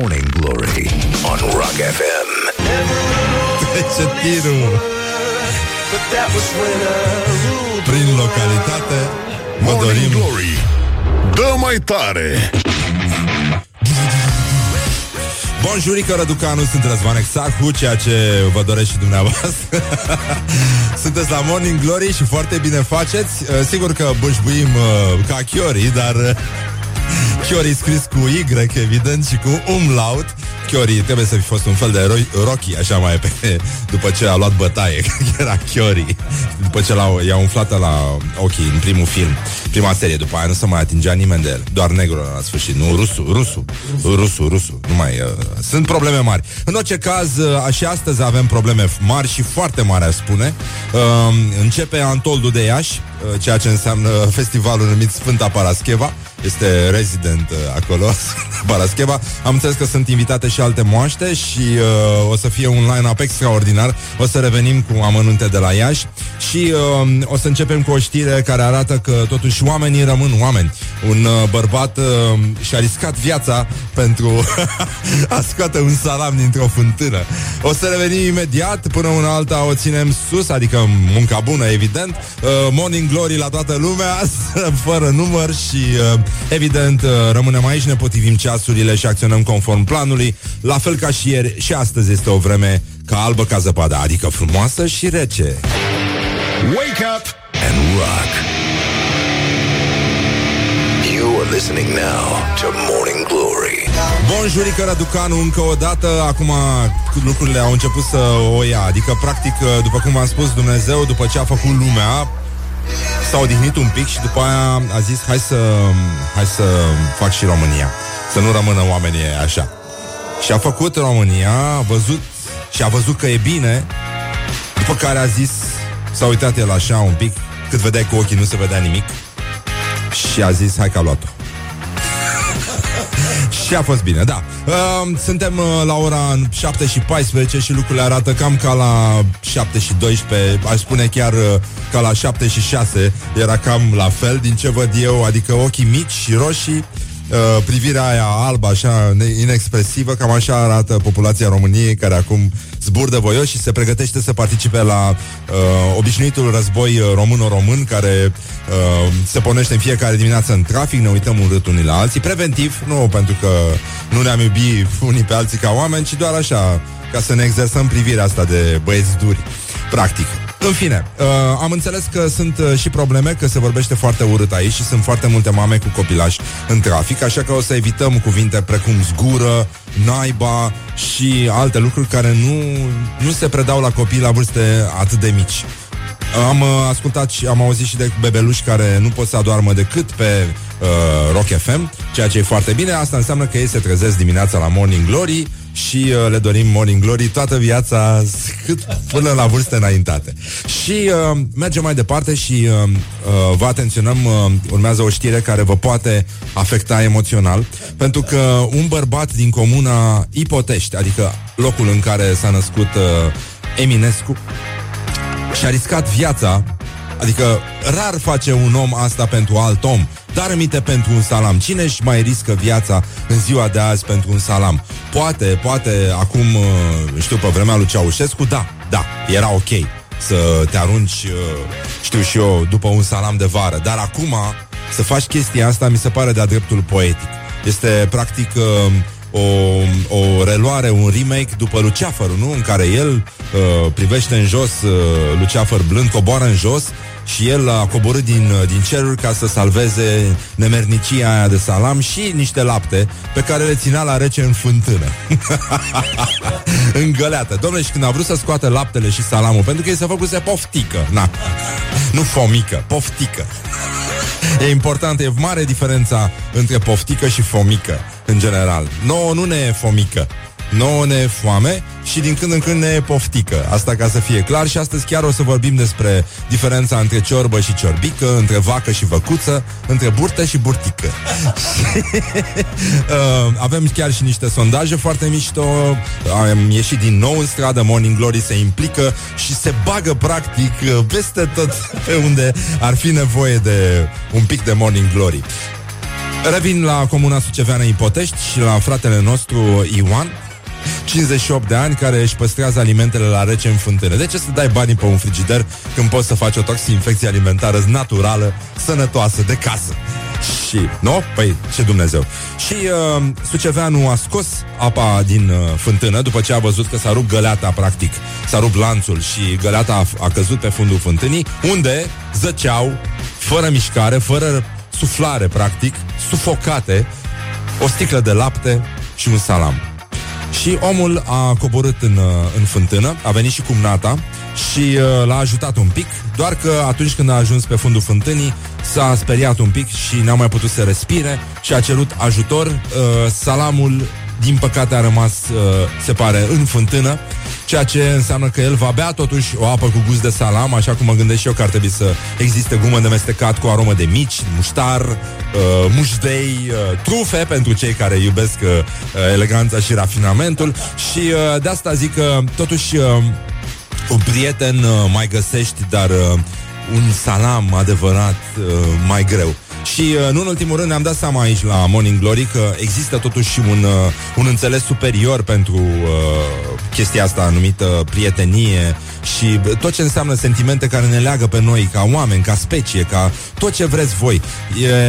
Morning Glory on Rock FM. Trece tirul Prin localitate Vă Morning dorim Glory. Dă mai tare! Bonjurică, Răducanu, sunt Răzvan Exarhu, ceea ce vă doresc și dumneavoastră. Sunteți la Morning Glory și foarte bine faceți. Uh, Sigur că bâșbuim uh, ca Chiori, dar uh, Chiori scris cu Y, evident, și cu umlaut. Chiori trebuie să fi fost un fel de ro- Rocky, așa mai pe, după ce a luat bătaie, că era Chiori. După ce l-a, i-a umflat la ochii în primul film, prima serie, după aia nu se mai atingea nimeni de el. Doar negru la sfârșit, nu, rusul, rusul, rusul, rusul. Nu mai, uh, sunt probleme mari. În orice caz, uh, și astăzi avem probleme mari și foarte mari, aș spune. Uh, începe Antoldu de Iași, uh, ceea ce înseamnă festivalul numit Sfânta Parascheva. Este rezident uh, acolo, Parascheva. Am înțeles că sunt invitate și alte moaște și uh, o să fie un line-up extraordinar. O să revenim cu amănunte de la Iași și uh, o să începem cu o știre care arată că totuși oamenii rămân oameni. Un uh, bărbat uh, și-a riscat viața pentru a scoate un salam dintr-o fântână. O să revenim imediat, până una alta o ținem sus, adică munca bună, evident. Uh, morning glory la toată lumea, fără număr și uh, evident uh, rămânem aici, ne potrivim ceasurile și acționăm conform planului. La fel ca și ieri, și astăzi este o vreme ca albă ca zăpada, adică frumoasă și rece. Wake up and rock. You are listening now to Morning Glory. Bonjurică, Raducanu, încă o dată Acum lucrurile au început să o ia Adică, practic, după cum v-am spus Dumnezeu, după ce a făcut lumea S-a odihnit un pic și după aia a zis Hai să, hai să fac și România. Să nu rămână oamenii așa. Și a făcut România A văzut și a văzut că e bine După care a zis S-a uitat el așa un pic Cât vedeai cu ochii nu se vedea nimic. Și a zis hai că a luat-o și a fost bine, da. Uh, suntem uh, la ora 7 și 14 și lucrurile arată cam ca la 7 și 12, aș spune chiar uh, ca la 7 și 6, era cam la fel din ce văd eu, adică ochii mici și roșii, Uh, privirea aia albă, așa, ne- inexpresivă, cam așa arată populația României, care acum zburdă voios și se pregătește să participe la uh, obișnuitul război uh, româno-român, care uh, se pornește în fiecare dimineață în trafic, ne uităm urât unii la alții, preventiv, nu pentru că nu ne-am iubit unii pe alții ca oameni, ci doar așa, ca să ne exersăm privirea asta de băieți duri, practic. În fine, uh, am înțeles că sunt uh, și probleme, că se vorbește foarte urât aici și sunt foarte multe mame cu copilași în trafic, așa că o să evităm cuvinte precum zgură, naiba și alte lucruri care nu, nu se predau la copii la vârste atât de mici. Am uh, ascultat și am auzit și de bebeluși care nu pot să adoarmă decât pe uh, Rock FM, ceea ce e foarte bine. Asta înseamnă că ei se trezesc dimineața la Morning Glory și uh, le dorim Morning Glory toată viața cât până la vârste înaintate. Și uh, mergem mai departe și uh, uh, vă atenționăm, uh, urmează o știre care vă poate afecta emoțional, pentru că un bărbat din comuna Ipotești, adică locul în care s-a născut uh, Eminescu, și-a riscat viața Adică rar face un om asta pentru alt om Dar aminte pentru un salam Cine își mai riscă viața în ziua de azi pentru un salam? Poate, poate acum, uh, știu, pe vremea lui Ceaușescu Da, da, era ok Să te arunci, uh, știu și eu, după un salam de vară Dar acum, să faci chestia asta Mi se pare de-a dreptul poetic Este practic uh, o, o reluare, un remake după Luceafărul, nu? În care el uh, privește în jos, uh, Luceafăr blând, coboară în jos și el a coborât din, uh, din ceruri ca să salveze nemernicia aia de salam și niște lapte pe care le ținea la rece în fântână. în găleată. Domnule, și când a vrut să scoate laptele și salamul, pentru că ei se făcuse poftică, na. Nu fomică, poftică. E important, e mare diferența între poftică și fomică, în general. Nouă nu ne e fomică, nouă ne e foame și din când în când ne e poftică. Asta ca să fie clar și astăzi chiar o să vorbim despre diferența între ciorbă și ciorbică, între vacă și văcuță, între burtă și burtică. uh, avem chiar și niște sondaje foarte mișto, am ieșit din nou în stradă, Morning Glory se implică și se bagă practic peste tot pe unde ar fi nevoie de un pic de Morning Glory. Revin la comuna Suceveană Ipotești și la fratele nostru Ioan, 58 de ani, care își păstrează alimentele la rece în fântână. De ce să dai banii pe un frigider când poți să faci o toxinfecție alimentară naturală, sănătoasă, de casă? Și, nu? Păi, ce Dumnezeu. Și uh, Suceveanu a scos apa din uh, fântână după ce a văzut că s-a rupt găleata, practic. S-a rupt lanțul și găleata a, a căzut pe fundul fântânii, unde zăceau, fără mișcare, fără suflare, practic, sufocate, o sticlă de lapte și un salam. Și omul a coborât în, uh, în fântână, a venit și cumnata și uh, l-a ajutat un pic, doar că atunci când a ajuns pe fundul fântânii, s-a speriat un pic și n-a mai putut să respire și a cerut ajutor. Uh, salamul, din păcate, a rămas, uh, se pare, în fântână, ceea ce înseamnă că el va bea totuși o apă cu gust de salam, așa cum mă gândesc și eu că ar trebui să existe gumă de mestecat cu aromă de mici, muștar, uh, mușdei, uh, trufe pentru cei care iubesc uh, eleganța și rafinamentul și uh, de asta zic că totuși uh, un prieten uh, mai găsești, dar uh, un salam adevărat uh, mai greu. Și uh, nu în ultimul rând ne-am dat seama aici la Morning Glory că există totuși un, uh, un înțeles superior pentru uh, chestia asta numită prietenie și tot ce înseamnă sentimente care ne leagă pe noi ca oameni, ca specie, ca tot ce vreți voi.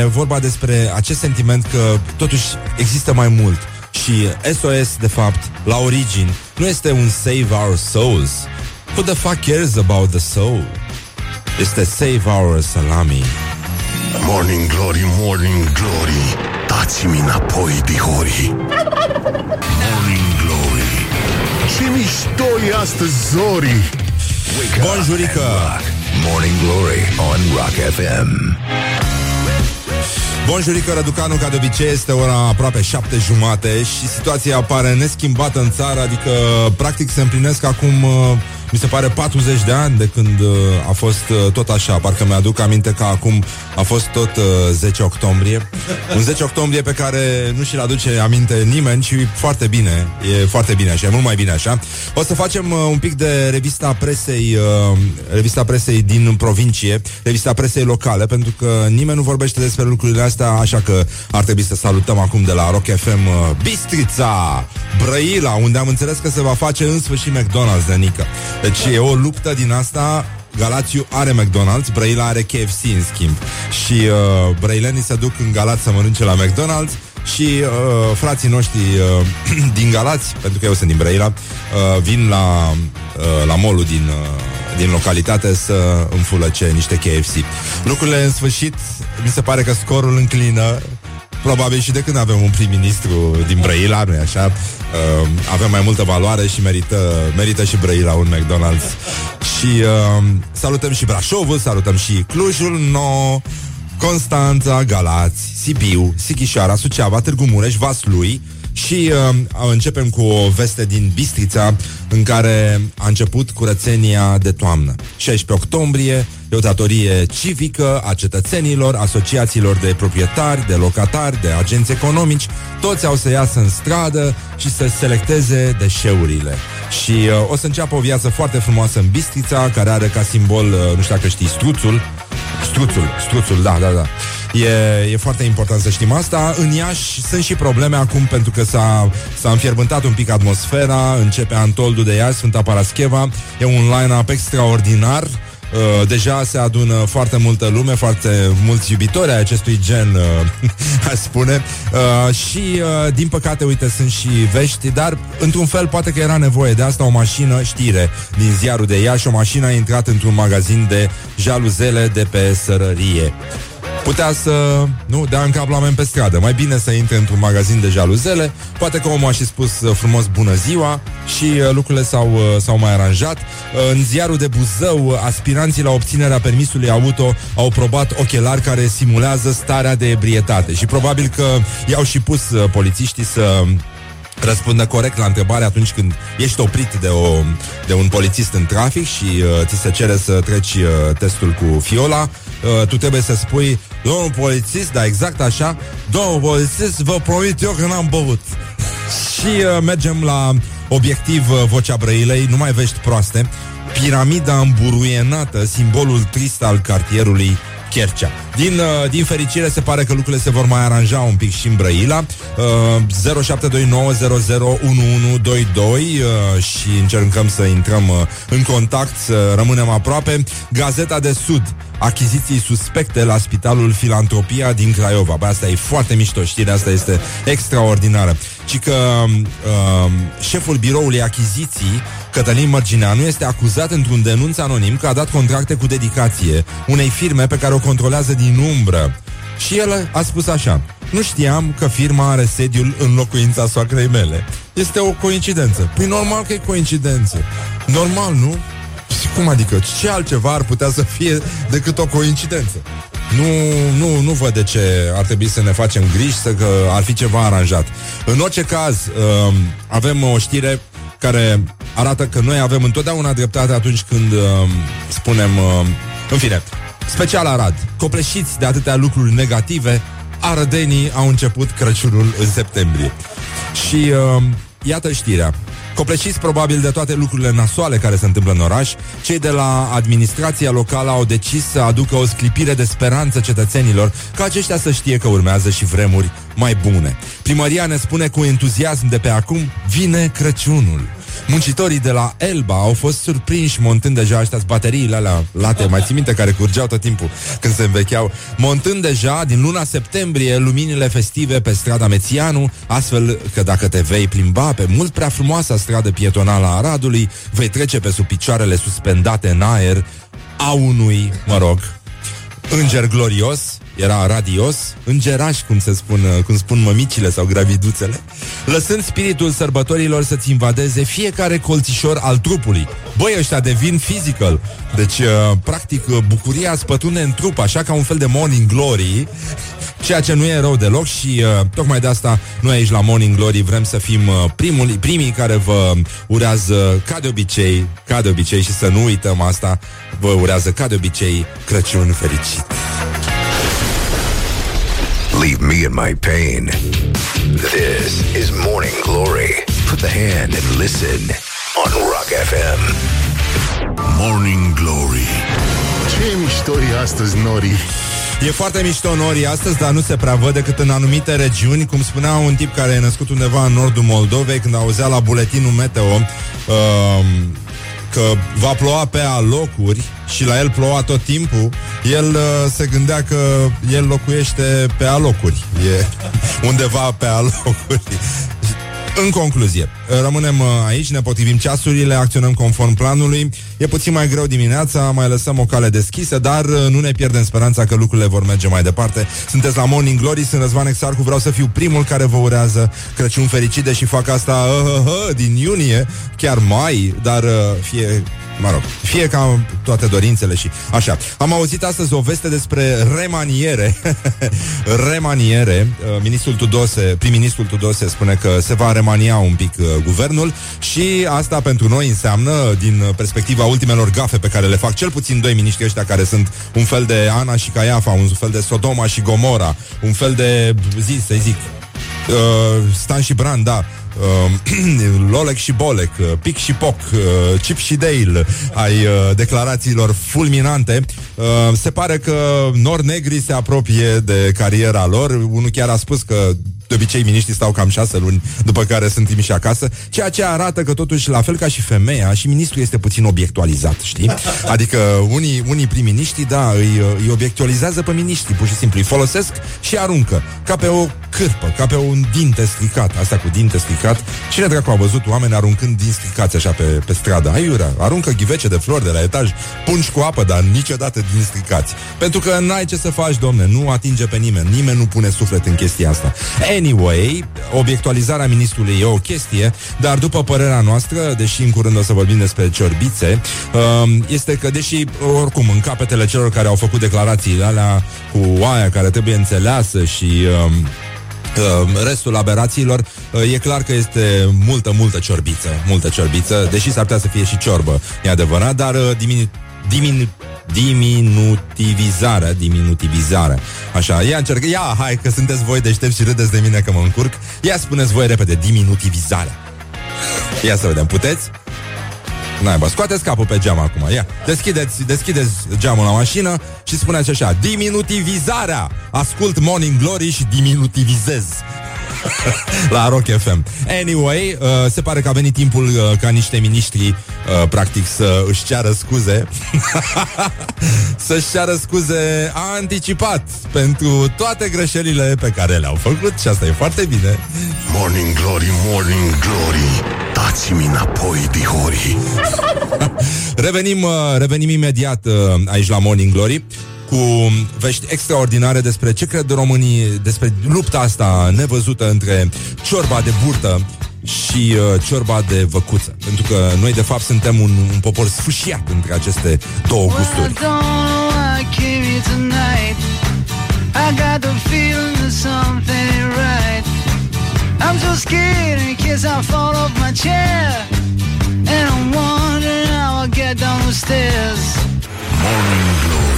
E vorba despre acest sentiment că totuși există mai mult. Și SOS, de fapt, la origini, nu este un save our souls. Who the fuck cares about the soul? Este save our salami. Morning Glory, Morning Glory Dați-mi înapoi, dihori Morning Glory Ce mișto e astăzi, Zori! Wake up Bonjurică! and rock. Morning Glory on Rock FM Bonjurică, Răducanu, ca de obicei, este ora aproape șapte jumate și situația apare neschimbată în țară, adică practic se împlinesc acum, uh, mi se pare, 40 de ani de când uh, a fost uh, tot așa, parcă mi-aduc aminte că acum a fost tot 10 octombrie. Un 10 octombrie pe care nu și-l aduce aminte nimeni și foarte bine, e foarte bine așa, e mult mai bine așa. O să facem un pic de revista presei, revista presei din provincie, revista presei locale, pentru că nimeni nu vorbește despre lucrurile astea, așa că ar trebui să salutăm acum de la Rock FM uh, Bistrița, Brăila, unde am înțeles că se va face în sfârșit McDonald's de Nică. Deci e o luptă din asta. Galațiu are McDonald's, Brăila are KFC în schimb. Și uh, brăilenii se duc în Galați să mănânce la McDonald's și uh, frații noștri uh, din Galați, pentru că eu sunt din Brăila, uh, vin la, uh, la molul din, uh, din localitate să înfulăce niște KFC. Lucrurile în sfârșit, mi se pare că scorul înclină Probabil și de când avem un prim-ministru din Brăila, nu așa? Uh, avem mai multă valoare și merită, merită și Brăila un McDonald's. Și uh, salutăm și Brașovul, salutăm și Clujul Nou, Constanța, Galați, Sibiu, Sighișoara, Suceava, Târgu Mureș, Vaslui și uh, începem cu o veste din Bistrița în care a început curățenia de toamnă. 16 octombrie e o datorie civică a cetățenilor, asociațiilor de proprietari, de locatari, de agenți economici. Toți au să iasă în stradă și să selecteze deșeurile. Și uh, o să înceapă o viață foarte frumoasă în Bistrița, care are ca simbol, uh, nu știu dacă știi, struțul. Struțul, struțul, da, da, da. E, e foarte important să știm asta. În Iași sunt și probleme acum pentru că s-a, s-a înfierbântat un pic atmosfera, începe Antoldu de Iași, Sfânta Parascheva, e un line-up extraordinar. Uh, deja se adună foarte multă lume, foarte mulți iubitori ai acestui gen, uh, aș spune. Uh, și, uh, din păcate, uite, sunt și vești, dar, într-un fel, poate că era nevoie de asta o mașină, știre, din ziarul de Iași, o mașină a intrat într-un magazin de jaluzele de pe sărărie putea să nu dea în cap la pe stradă. Mai bine să intre într-un magazin de jaluzele. Poate că omul a și spus uh, frumos bună ziua și uh, lucrurile s-au, uh, s-au mai aranjat. În ziarul de Buzău, aspiranții la obținerea permisului auto au probat ochelari care simulează starea de ebrietate și probabil că i-au și pus polițiștii să răspundă corect la întrebare atunci când ești oprit de, o, de un polițist în trafic și uh, ți se cere să treci uh, testul cu fiola, uh, tu trebuie să spui Domnul polițist, da, exact așa Domnul polițist, vă promit eu că n-am băut. Și uh, mergem la obiectiv uh, Vocea Brăilei, nu mai vești proaste. Piramida îmburuienată, simbolul trist al cartierului Chercea. Din, uh, din fericire se pare că lucrurile se vor mai aranja un pic și în Brăila. Uh, 0729001122 uh, și încercăm să intrăm uh, în contact, să rămânem aproape. Gazeta de Sud achiziții suspecte la Spitalul Filantropia din Craiova. Bă, asta e foarte mișto, știrea asta este extraordinară. Ci că uh, șeful biroului achiziții, Cătălin Mărgineanu, este acuzat într-un denunț anonim că a dat contracte cu dedicație unei firme pe care o controlează din umbră. Și el a spus așa Nu știam că firma are sediul în locuința soacrei mele Este o coincidență Păi normal că e coincidență Normal, nu? Și cum adică? Ce altceva ar putea să fie decât o coincidență? Nu, nu, nu văd de ce ar trebui să ne facem griji să că ar fi ceva aranjat. În orice caz, uh, avem o știre care arată că noi avem întotdeauna dreptate atunci când uh, spunem, uh, în fine, special Arad, copleșiți de atâtea lucruri negative, arădenii au început Crăciunul în septembrie. Și uh, iată știrea. Copleșiți probabil de toate lucrurile nasoale care se întâmplă în oraș, cei de la administrația locală au decis să aducă o sclipire de speranță cetățenilor ca aceștia să știe că urmează și vremuri mai bune. Primăria ne spune cu entuziasm de pe acum, vine Crăciunul. Muncitorii de la Elba au fost surprinși montând deja ăștia bateriile alea late, mai ții minte, care curgeau tot timpul când se învecheau, montând deja din luna septembrie luminile festive pe strada Mețianu, astfel că dacă te vei plimba pe mult prea frumoasa stradă pietonală a Aradului, vei trece pe sub picioarele suspendate în aer a unui, mă rog, înger glorios, era radios, îngeraș, cum se spun, cum spun mămicile sau graviduțele, lăsând spiritul sărbătorilor să-ți invadeze fiecare colțișor al trupului. Băi, ăștia devin physical. Deci, uh, practic, uh, bucuria spătune în trup, așa ca un fel de morning glory, ceea ce nu e rău deloc și uh, tocmai de asta noi aici la Morning Glory vrem să fim uh, primul, primii care vă urează ca de obicei, ca de obicei și să nu uităm asta, vă urează ca de obicei Crăciun fericit. Leave me in my pain. This is Morning Glory. Put the hand and listen on Rock FM. Morning Glory Ce mișto e astăzi, Nori E foarte mișto nori astăzi, dar nu se prea văd decât în anumite regiuni, cum spunea un tip care e născut undeva în nordul Moldovei, când auzea la buletinul meteo uh, că va ploua pe alocuri și la el ploua tot timpul, el uh, se gândea că el locuiește pe alocuri. E undeva pe alocuri. În concluzie, rămânem uh, aici, ne potrivim ceasurile, acționăm conform planului. E puțin mai greu dimineața, mai lăsăm o cale deschisă, dar uh, nu ne pierdem speranța că lucrurile vor merge mai departe. Sunteți la Morning Glory, sunt Răzvan Exarcu, vreau să fiu primul care vă urează Crăciun fericit, și fac asta uh, uh, uh, din iunie, chiar mai, dar uh, fie Mă rog, fie ca toate dorințele și așa. Am auzit astăzi o veste despre remaniere. remaniere. Uh, ministrul Tudose, prim-ministrul Tudose spune că se va remania un pic uh, guvernul și asta pentru noi înseamnă, din perspectiva ultimelor gafe pe care le fac cel puțin doi miniștri ăștia care sunt un fel de Ana și Caiafa, un fel de Sodoma și Gomora, un fel de, zi, să zic, uh, Stan și Bran, da, uh, Lolec și Bolec, uh, Pic și Poc, uh, Chip și Dale ai uh, declarațiilor fulminante. Uh, se pare că nor negri se apropie de cariera lor. Unul chiar a spus că de obicei miniștrii stau cam șase luni după care sunt trimiși acasă, ceea ce arată că totuși, la fel ca și femeia, și ministrul este puțin obiectualizat, știi? Adică unii, unii prim-miniștri, da, îi, îi obiectualizează pe miniștri, pur și simplu, îi folosesc și aruncă, ca pe o cârpă, ca pe un dinte stricat, asta cu dinte stricat. Cine dracu a văzut oameni aruncând din stricați așa pe, pe stradă? Aiurea, aruncă ghivece de flori de la etaj, pungi cu apă, dar niciodată din stricați. Pentru că n-ai ce să faci, domne, nu atinge pe nimeni, nimeni nu pune suflet în chestia asta. Anyway, obiectualizarea ministrului e o chestie, dar după părerea noastră, deși în curând o să vorbim despre ciorbițe, um, este că, deși, oricum, în capetele celor care au făcut declarațiile alea cu aia care trebuie înțeleasă și um, uh, restul aberațiilor, uh, e clar că este multă, multă ciorbiță, multă ciorbiță, deși s-ar putea să fie și ciorbă, e adevărat, dar uh, diminu- diminu- diminutivizarea, diminutivizarea. Așa, ia încerc, ia, hai că sunteți voi deștepți și râdeți de mine că mă încurc. Ia spuneți voi repede, diminutivizarea. Ia să vedem, puteți? Naiba, scoateți capul pe geam acum, ia Deschideți, deschideți geamul la mașină Și spuneți așa, diminutivizarea Ascult Morning Glory și diminutivizez la Rock FM. Anyway, uh, se pare că a venit timpul uh, ca niște miniștri uh, practic să își ceară scuze să-și ceară scuze anticipat pentru toate greșelile pe care le-au făcut și asta e foarte bine. Morning Glory, Morning Glory, dați-mi înapoi, dihori. revenim, uh, revenim imediat uh, aici la Morning Glory cu vești extraordinare despre ce cred românii despre lupta asta nevăzută între ciorba de burtă și uh, ciorba de văcuță. Pentru că noi, de fapt, suntem un, un popor sfâșiat între aceste două gusturi. I'm so scared in case I fall off my chair. And I'm wondering how I'll get down the stairs. Morning Glory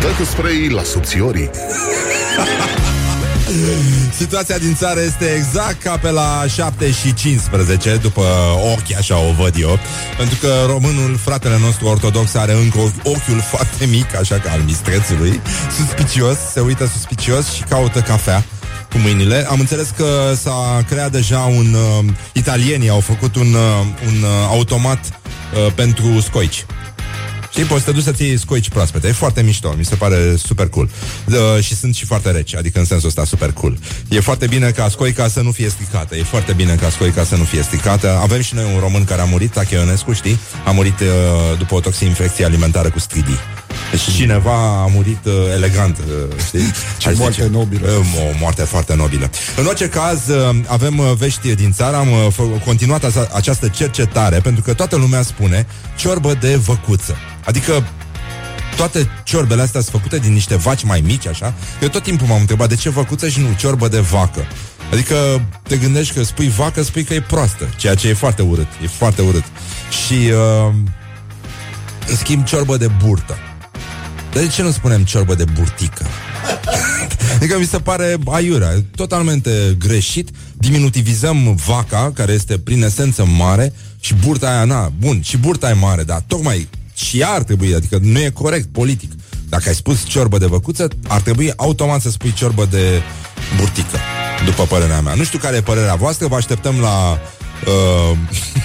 Dă cu spray la subțiorii Situația din țară este exact ca pe la 7 și 15 După ochi, așa o văd eu Pentru că românul, fratele nostru ortodox Are încă ochiul foarte mic Așa ca al mistrețului Suspicios, se uită suspicios și caută cafea cu mâinile. Am înțeles că s-a creat deja un... Uh, italienii au făcut un, uh, un uh, automat uh, pentru scoici. Știi, poți să te duci să ții scoici proaspete. E foarte mișto, mi se pare super cool. Uh, și sunt și foarte reci, adică în sensul ăsta super cool. E foarte bine ca scoica să nu fie stricată. E foarte bine ca scoica să nu fie stricată. Avem și noi un român care a murit, Tache Ionescu, știi? A murit uh, după o toxinfecție alimentară cu stridii. Deci cineva a murit uh, elegant, uh, știi? Ce moarte zice. nobilă. Uh, o moarte foarte nobilă. În orice caz, uh, avem uh, vești din țară, am uh, continuat a- această cercetare, pentru că toată lumea spune ciorbă de văcuță. Adică toate ciorbele astea sunt făcute din niște vaci mai mici, așa. Eu tot timpul m-am întrebat de ce văcuță și nu ciorbă de vacă. Adică te gândești că spui vacă, spui că e proastă, ceea ce e foarte urât. E foarte urât. Și uh, în schimb ciorbă de burtă. Dar de ce nu spunem ciorbă de burtică? adică mi se pare aiurea, totalmente greșit. Diminutivizăm vaca, care este prin esență mare, și burta aia, na, bun, și burta e mare, dar tocmai și ea ar trebui, adică nu e corect politic. Dacă ai spus ciorbă de văcuță, ar trebui automat să spui ciorbă de burtică, după părerea mea. Nu știu care e părerea voastră, vă așteptăm la Uh,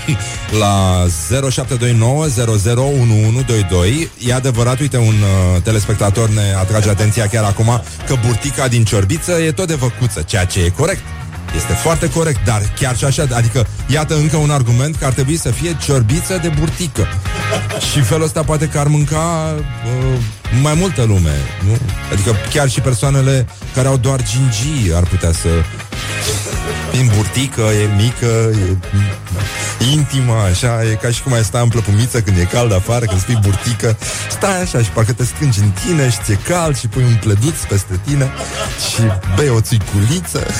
la 0729 001122 E adevărat, uite, un uh, telespectator ne atrage atenția chiar acum Că burtica din ciorbiță e tot de văcuță Ceea ce e corect este foarte corect, dar chiar și așa, adică iată încă un argument că ar trebui să fie ciorbiță de burtică. și felul ăsta poate că ar mânca uh, mai multă lume, nu? Adică chiar și persoanele care au doar gingii ar putea să din burtică, e mică, e intimă, așa, e ca și cum ai sta în plăpumiță când e cald afară, când spui burtică, stai așa și parcă te strângi în tine și ți-e cald și pui un pleduț peste tine și bei o țuiculiță.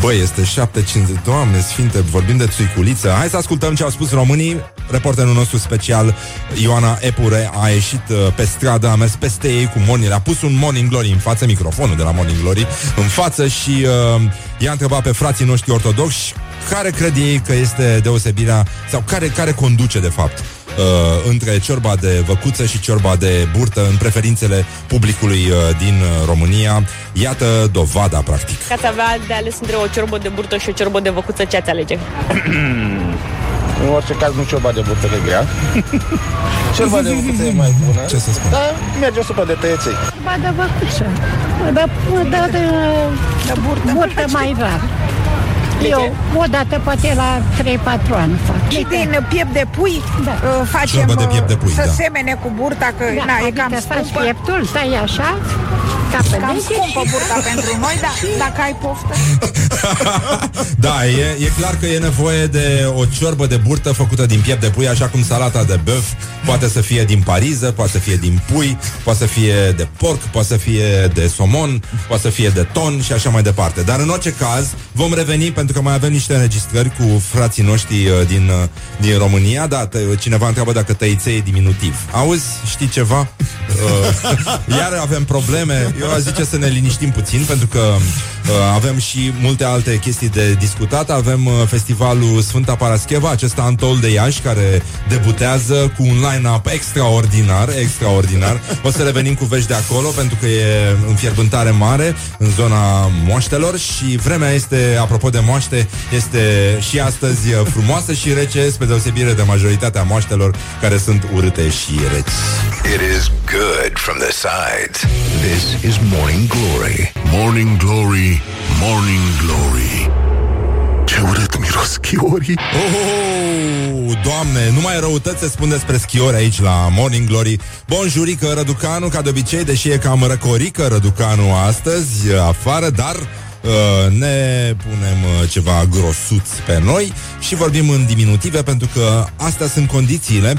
Băi, este 7.50 Doamne sfinte, vorbim de țuiculiță. Hai să ascultăm ce au spus românii. Reporterul nostru special, Ioana Epure A ieșit uh, pe stradă, a mers peste ei cu Morning. A pus un Morning Glory în față Microfonul de la Morning Glory în față Și uh, i-a întrebat pe frații noștri ortodoxi Care cred ei că este deosebirea Sau care, care conduce de fapt uh, între ciorba de văcuță și ciorba de burtă în preferințele publicului uh, din uh, România. Iată dovada, practic. Ați avea de ales între o ciorbă de burtă și o ciorbă de văcuță, ce ați alege? În orice caz, nu ciorba de burtă, că e grea. ciorba de văcuță e mai bună. Ce să spun? Dar merge o supă de tăieței. Ba de văcuță. Da, da, de, de burtă, burtă mai rar. Eu, o dată poate la 3-4 ani fac. Și din piept de pui Da. uh, facem Ciorbă de piept de pui, uh, să da. semene cu burta, că Da, na, e cam adică faci scumpă. pieptul, stai așa, ca pe Cam lege scumpă burta pentru noi, dar dacă ai poftă. Da, e, e clar că e nevoie de o ciorbă de burtă făcută din piept de pui, așa cum salata de băf poate să fie din pariză, poate să fie din pui, poate să fie de porc, poate să fie de somon, poate să fie de ton și așa mai departe. Dar în orice caz, vom reveni pentru că mai avem niște înregistrări cu frații noștri uh, din, uh, din România. Da, tă- cineva întreabă dacă tăiței e diminutiv. Auzi, știi ceva? Uh, iar avem probleme. Eu aș zice să ne liniștim puțin pentru că Uh, avem și multe alte chestii de discutat. Avem uh, festivalul Sfânta Parascheva, acesta Antol de Iași, care debutează cu un line-up extraordinar, extraordinar. O să revenim cu vești de acolo, pentru că e înfierbântare mare în zona moaștelor și vremea este, apropo de moaște, este și astăzi uh, frumoasă și rece, spre deosebire de majoritatea moaștelor care sunt urâte și reci. It is good from the sides. This is Morning Glory. Morning Glory, Morning Glory Ce urât miros chiorii Oh, doamne, numai răutăți se spun despre schiori aici la Morning Glory. Bonjurică Răducanu, ca de obicei, deși e cam răcorică Răducanu astăzi, afară, dar uh, ne punem uh, ceva grosuți pe noi și vorbim în diminutive pentru că astea sunt condițiile.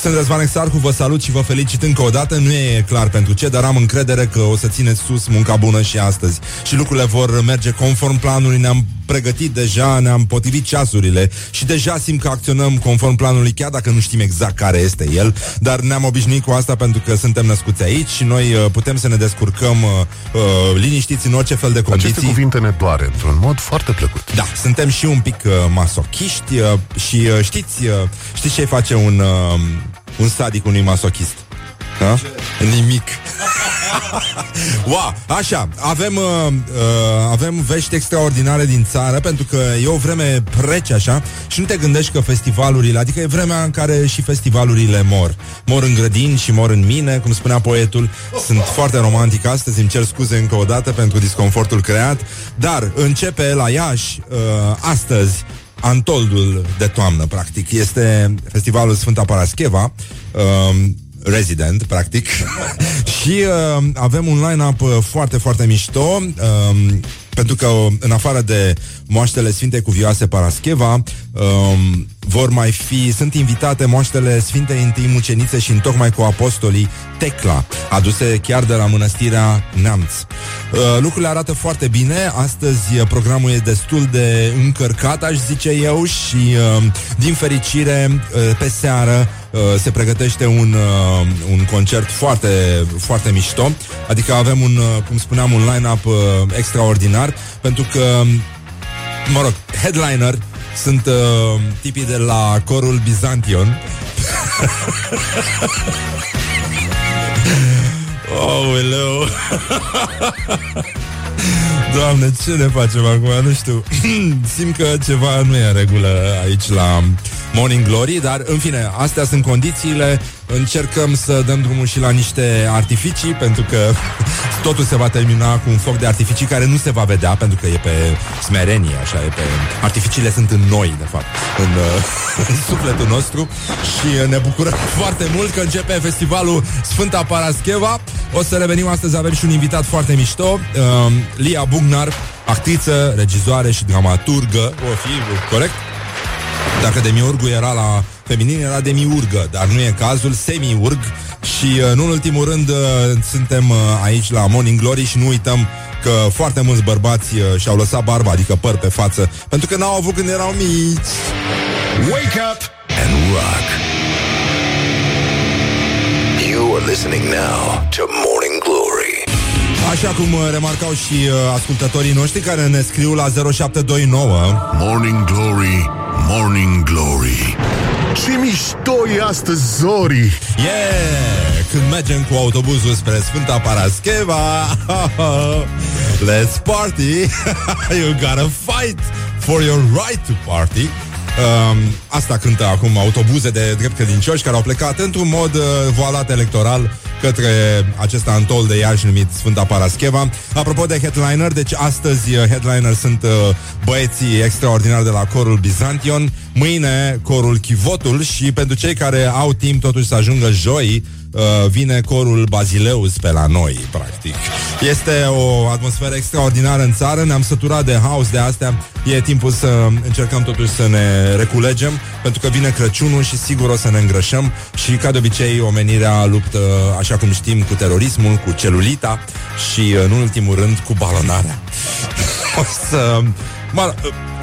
Sunt Răzvan Exarcu, vă salut și vă felicit încă o dată. Nu e clar pentru ce, dar am încredere că o să țineți sus munca bună și astăzi. Și lucrurile vor merge conform planului. Ne-am pregătit deja, ne-am potrivit ceasurile și deja simt că acționăm conform planului, chiar dacă nu știm exact care este el, dar ne-am obișnuit cu asta pentru că suntem născuți aici și noi uh, putem să ne descurcăm uh, uh, liniștiți în orice fel de condiții. Aceste cuvinte ne doare într-un mod foarte plăcut Da, suntem și un pic uh, masochiști uh, și uh, știți, uh, știți ce face un, uh, un sadic unui masochist? Da? Nimic. wow, așa, avem, uh, uh, avem vești extraordinare din țară pentru că e o vreme rece așa și nu te gândești că festivalurile, adică e vremea în care și festivalurile mor. Mor în grădini și mor în mine, cum spunea poetul. Sunt foarte romantic astăzi, îmi cer scuze încă o dată pentru disconfortul creat, dar începe la Iași uh, astăzi Antoldul de toamnă, practic. Este festivalul Sfânta Parascheva. Uh, resident, practic. și uh, avem un line-up uh, foarte, foarte mișto. Uh, pentru că uh, în afară de moaștele Sfinte Cuvioase Parascheva um, vor mai fi, sunt invitate moaștele Sfintei Întâi Mucenițe și întocmai cu apostolii Tecla, aduse chiar de la mănăstirea Neamț. Uh, lucrurile arată foarte bine, astăzi uh, programul e destul de încărcat, aș zice eu, și uh, din fericire uh, pe seară uh, se pregătește un, uh, un concert foarte, foarte mișto, adică avem un, uh, cum spuneam, un line-up uh, extraordinar, pentru că mă rog, headliner sunt uh, tipii de la corul Byzantion. oh, hello. Doamne, ce ne facem acum? Nu știu. Simt că ceva nu e în regulă aici la Morning Glory, dar în fine, astea sunt condițiile. Încercăm să dăm drumul și la niște artificii, pentru că totul se va termina cu un foc de artificii care nu se va vedea, pentru că e pe smerenie, așa, e pe... Artificiile sunt în noi, de fapt, în, uh, în sufletul nostru și ne bucurăm foarte mult că începe festivalul Sfânta Parascheva. O să revenim astăzi, avem și un invitat foarte mișto, uh, Lia Bugnar, actriță, regizoare și dramaturgă. O fi, corect? Dacă demiurgul era la feminin, era demiurgă, dar nu e cazul, semiurg și, uh, nu în ultimul rând, uh, suntem uh, aici la Morning Glory și nu uităm că foarte mulți bărbați uh, și-au lăsat barba, adică păr pe față, pentru că n-au avut când erau mici. Wake up and rock. You are listening now to Morning Glory. Așa cum uh, remarcau și uh, ascultătorii noștri care ne scriu la 0729 Morning Glory, Morning Glory Ce mișto e astăzi, Zori! Yeah! Când mergem cu autobuzul spre Sfânta Parascheva Let's party! You gotta fight For your right to party! Um, asta cântă acum autobuze de drept credincioși care au plecat într-un mod uh, voalat electoral către acest antol de Iași numit Sfânta Parascheva. Apropo de headliner, deci astăzi uh, headliner sunt uh, băieții extraordinari de la corul Byzantion, mâine corul Chivotul și pentru cei care au timp totuși să ajungă joi, uh, vine corul Bazileus pe la noi, practic. Este o atmosferă extraordinară în țară, ne-am săturat de haos de astea, e timpul să încercăm totuși să ne reculegem, pentru că vine Crăciunul și sigur o să ne îngrășăm și ca de obicei omenirea luptă, așa cum știm, cu terorismul, cu celulita și, în ultimul rând, cu balonarea. o să... Mă,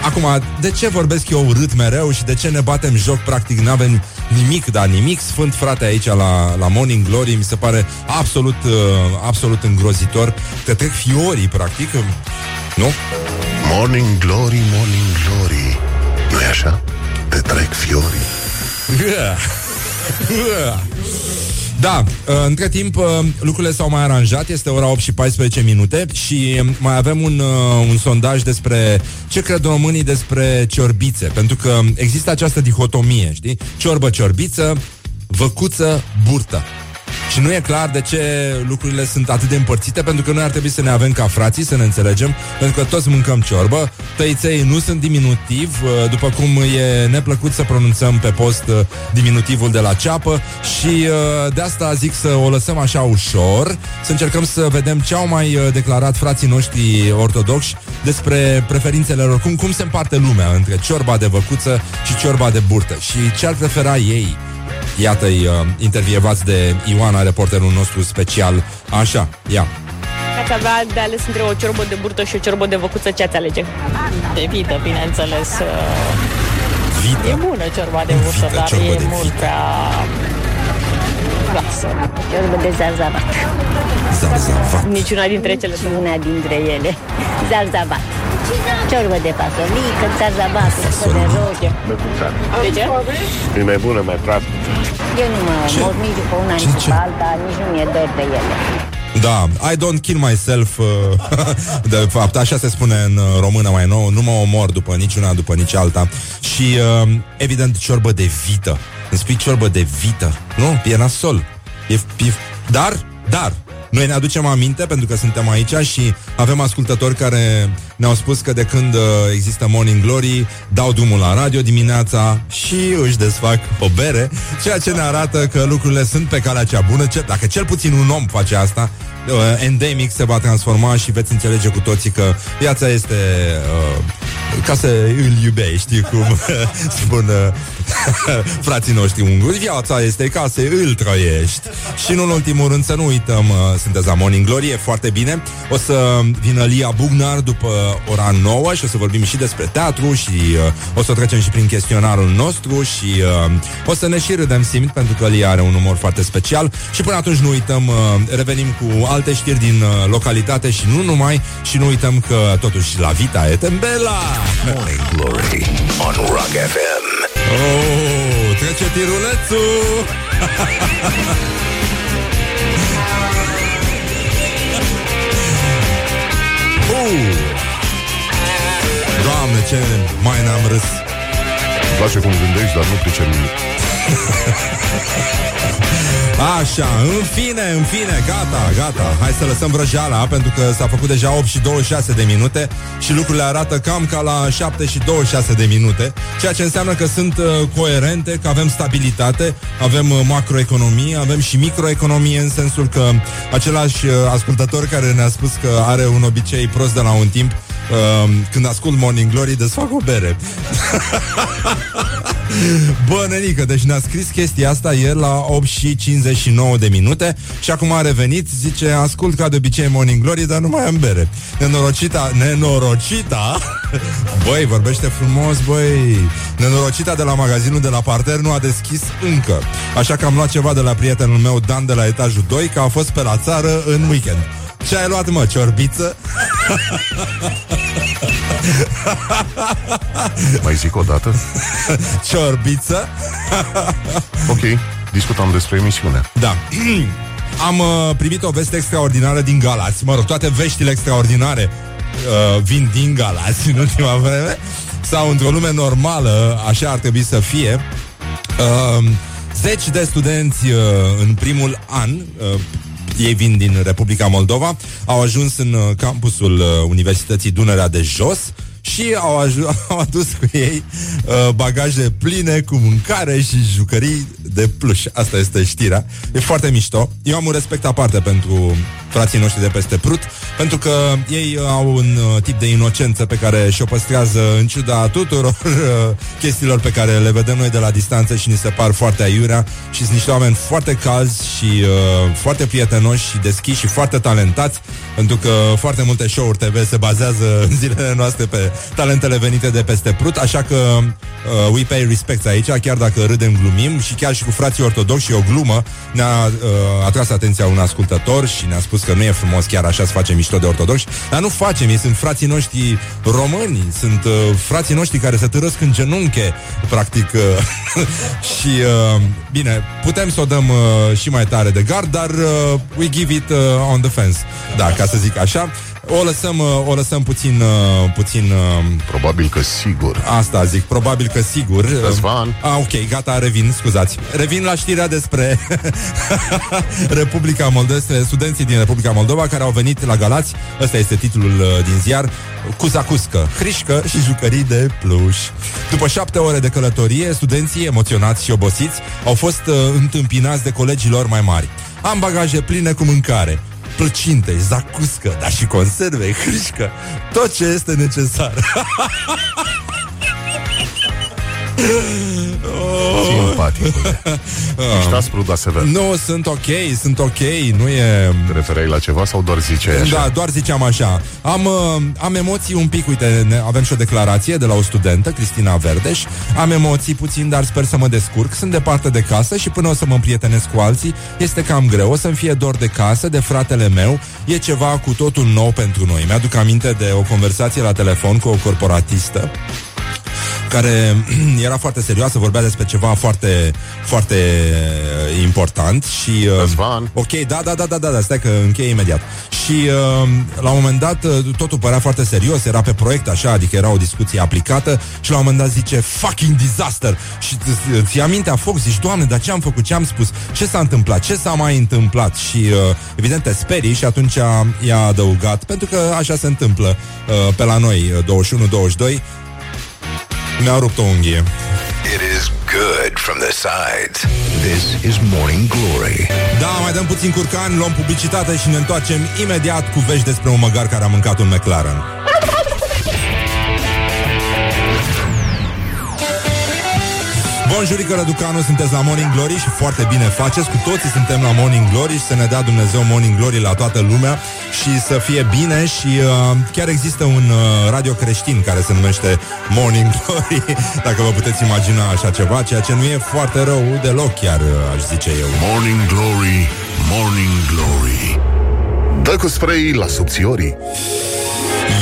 acum, de ce vorbesc eu urât mereu și de ce ne batem joc? Practic, nu avem nimic, dar nimic sfânt, frate, aici la, la Morning Glory. Mi se pare absolut, uh, absolut îngrozitor. Te trec fiorii, practic. Nu? Morning glory, morning glory nu e așa? Te trec fiorii Da, uh, între timp uh, lucrurile s-au mai aranjat, este ora 8 și 14 minute și mai avem un, uh, un sondaj despre ce cred românii despre ciorbițe, pentru că există această dihotomie, știi? Ciorbă-ciorbiță, văcuță, burtă. Și nu e clar de ce lucrurile sunt atât de împărțite, pentru că noi ar trebui să ne avem ca frații, să ne înțelegem, pentru că toți mâncăm ciorbă, tăiței nu sunt diminutiv, uh, după cum e neplăcut să pronunțăm pe post uh, diminutivul de la ceapă. Și uh, de asta zic să o lăsăm așa ușor, să încercăm să vedem ce au mai declarat frații noștri ortodoxi despre preferințele lor, cum, cum se împarte lumea între ciorba de văcuță și ciorba de burtă. Și ce ar prefera ei. Iată-i uh, intervievați de Ioana, reporterul nostru special. Așa, ia. Ați avea de ales între o ciorbă de burtă și o ciorbă de văcuță, ce ați alege? De vită, bineînțeles. Vită. E bună ciorba de burtă, Vită, dar ciorbă e de mult vită. prea grasă. Ciorbă de zarzavat. Zarzavat. Niciuna dintre cele Și una dintre ele. Zarzavat. Ciorbă de fasolică, zarzavat, ciorbă de roge. De ce? E mai bună, mai proastă. Eu nu mă mor nici după una, Ce- nici ce? după alta, nici nu mi-e dor de ele. Da, I don't kill myself uh, De fapt, așa se spune în uh, română mai nou Nu mă omor după niciuna, după nici alta Și, uh, evident, ciorbă de vită Îmi spui ciorbă de vită Nu? E nasol e, e, Dar, dar noi ne aducem aminte pentru că suntem aici și avem ascultători care ne-au spus că de când uh, există Morning Glory dau drumul la radio dimineața și își desfac o bere, ceea ce ne arată că lucrurile sunt pe calea cea bună. Ce, dacă cel puțin un om face asta, uh, endemic se va transforma și veți înțelege cu toții că viața este uh, ca să îl iubești, cum spun uh, frații noștri unguri. Viața este ca să îl trăiești. Și nu în ultimul rând să nu uităm, uh, sunteți la Morning Glory, e foarte bine. O să vină Lia Bugnar după ora 9 și o să vorbim și despre teatru și uh, o să trecem și prin chestionarul nostru și uh, o să ne și râdem simt pentru că Lia are un umor foarte special și până atunci nu uităm, uh, revenim cu alte știri din uh, localitate și nu numai și nu uităm că totuși la Vita e tembela. Morning Glory on Rock FM. Oh, trece tirulețul! uh. Doamne, ce mai n-am râs Îmi place cum gândești, dar nu pricep nimic Așa, în fine, în fine, gata, gata. Hai să lăsăm vrăjeala Pentru că s-a făcut deja 8 și 26 de minute Și lucrurile arată cam ca la 7 și 26 de minute Ceea ce înseamnă că sunt uh, coerente Că avem stabilitate Avem uh, macroeconomie, avem și microeconomie În sensul că același uh, ascultător Care ne-a spus că are un obicei prost de la un timp uh, Când ascult Morning Glory Desfac o bere Bă, nenică, deci ne-a scris chestia asta ieri la 8 și 59 de minute și acum a revenit, zice, ascult ca de obicei Morning Glory, dar nu mai am bere. Nenorocita, nenorocita, băi, vorbește frumos, băi, nenorocita de la magazinul de la parter nu a deschis încă. Așa că am luat ceva de la prietenul meu, Dan, de la etajul 2, că a fost pe la țară în weekend. Ce ai luat, mă, ciorbiță? Mai zic o dată? Ciorbiță? Ok, discutam despre emisiune Da. Am uh, primit o veste extraordinară din Galați. Mă rog, toate veștile extraordinare uh, vin din Galați în ultima vreme. Sau într-o lume normală, așa ar trebui să fie. Uh, zeci de studenți uh, în primul an, uh, ei vin din Republica Moldova, au ajuns în uh, campusul uh, Universității Dunărea de Jos și au, aju- au adus cu ei uh, bagaje pline cu mâncare și jucării de pluș. Asta este știrea. E foarte mișto. Eu am un respect aparte pentru frații noștri de peste Prut, pentru că ei uh, au un uh, tip de inocență pe care și-o păstrează în ciuda tuturor uh, chestiilor pe care le vedem noi de la distanță și ni se par foarte aiurea și sunt niște oameni foarte calzi și uh, foarte prietenoși și deschiși și foarte talentați, pentru că foarte multe show-uri TV se bazează în zilele noastre pe talentele venite de peste Prut, așa că uh, we pay respect aici, chiar dacă râdem, glumim și chiar și cu frații ortodoxi și o glumă ne-a uh, atras atenția un ascultător și ne-a spus că nu e frumos chiar așa să facem mișto mișto de ortodoxi, dar nu facem, ei sunt frații noștri români, sunt uh, frații noștri care se târăsc în genunche, practic. Uh, și, uh, bine, putem să o dăm uh, și mai tare de gard, dar uh, we give it uh, on the fence. Da, ca să zic așa. O lăsăm, uh, o lăsăm puțin, uh, puțin uh, Probabil că sigur. Asta zic, probabil că sigur. Răzvan. Ah, ok, gata, revin, scuzați. Revin la știrea despre Republica Moldova, despre studenții din Republica Moldova care au venit la Galați. Ăsta este titlul uh, din ziar. Cuzacuscă, hrișcă și jucării de pluș. După șapte ore de călătorie, studenții emoționați și obosiți au fost uh, întâmpinați de colegii lor mai mari. Am bagaje pline cu mâncare plăcinte, zacuscă, dar și conserve, hrișcă, tot ce este necesar. Simpaticule. Ești aspru, dar sever. Nu, sunt ok, sunt ok, nu e... Te referai la ceva sau doar ziceai așa? Da, doar ziceam așa. Am, uh, am emoții un pic, uite, ne, avem și o declarație de la o studentă, Cristina Verdeș. Am emoții puțin, dar sper să mă descurc. Sunt departe de casă și până o să mă împrietenesc cu alții, este cam greu. O să-mi fie dor de casă, de fratele meu. E ceva cu totul nou pentru noi. Mi-aduc aminte de o conversație la telefon cu o corporatistă care era foarte serioasă, vorbea despre ceva foarte, foarte uh, important și... Uh, Răzvan. ok, da, da, da, da, da, da, stai că încheie imediat. Și uh, la un moment dat uh, totul părea foarte serios, era pe proiect așa, adică era o discuție aplicată și la un moment dat zice fucking disaster. Și ți- ți aminte a foc, zici, doamne, dar ce am făcut, ce am spus, ce s-a întâmplat, ce s-a mai întâmplat? Și uh, evident te sperii și atunci i-a adăugat, pentru că așa se întâmplă uh, pe la noi, uh, 21-22, mi-a rupt o unghie. It is good from the sides. This is Morning Glory. Da, mai dăm puțin curcan, luăm publicitate și ne întoarcem imediat cu vești despre un măgar care a mâncat un McLaren. Bonjurică, Răducanu, sunteți la Morning Glory și foarte bine faceți. Cu toții suntem la Morning Glory și să ne dea Dumnezeu Morning Glory la toată lumea și să fie bine și uh, chiar există un uh, radio creștin care se numește Morning Glory, dacă vă puteți imagina așa ceva, ceea ce nu e foarte rău deloc chiar, uh, aș zice eu. Morning Glory, Morning Glory. Dă cu spray la subțiorii.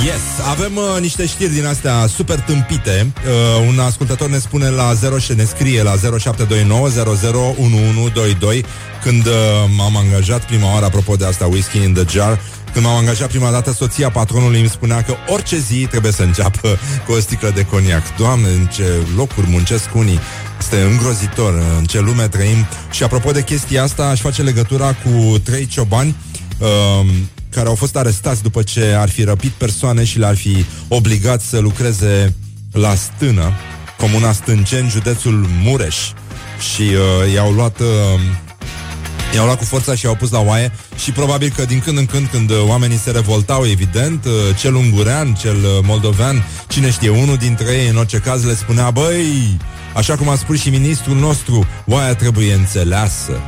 Yes, avem uh, niște știri din astea super tâmpite. Uh, un ascultător ne spune la 0 și ne scrie la 0729 001122 când uh, m-am angajat prima oară, apropo de asta, Whiskey in the Jar, când m-am angajat prima dată, soția patronului îmi spunea că orice zi trebuie să înceapă cu o sticlă de coniac. Doamne, în ce locuri muncesc unii. Este îngrozitor în ce lume trăim. Și apropo de chestia asta, aș face legătura cu trei ciobani um, care au fost arestați după ce ar fi răpit persoane și le-ar fi obligat să lucreze la stână, comuna Stânceni, județul Mureș. Și uh, i-au luat... Uh, I-au luat cu forța și i-au pus la oaie și probabil că din când în când, când uh, oamenii se revoltau, evident, uh, cel ungurean, cel uh, moldovean, cine știe, unul dintre ei, în orice caz, le spunea, băi, așa cum a spus și ministrul nostru, oaia trebuie înțeleasă.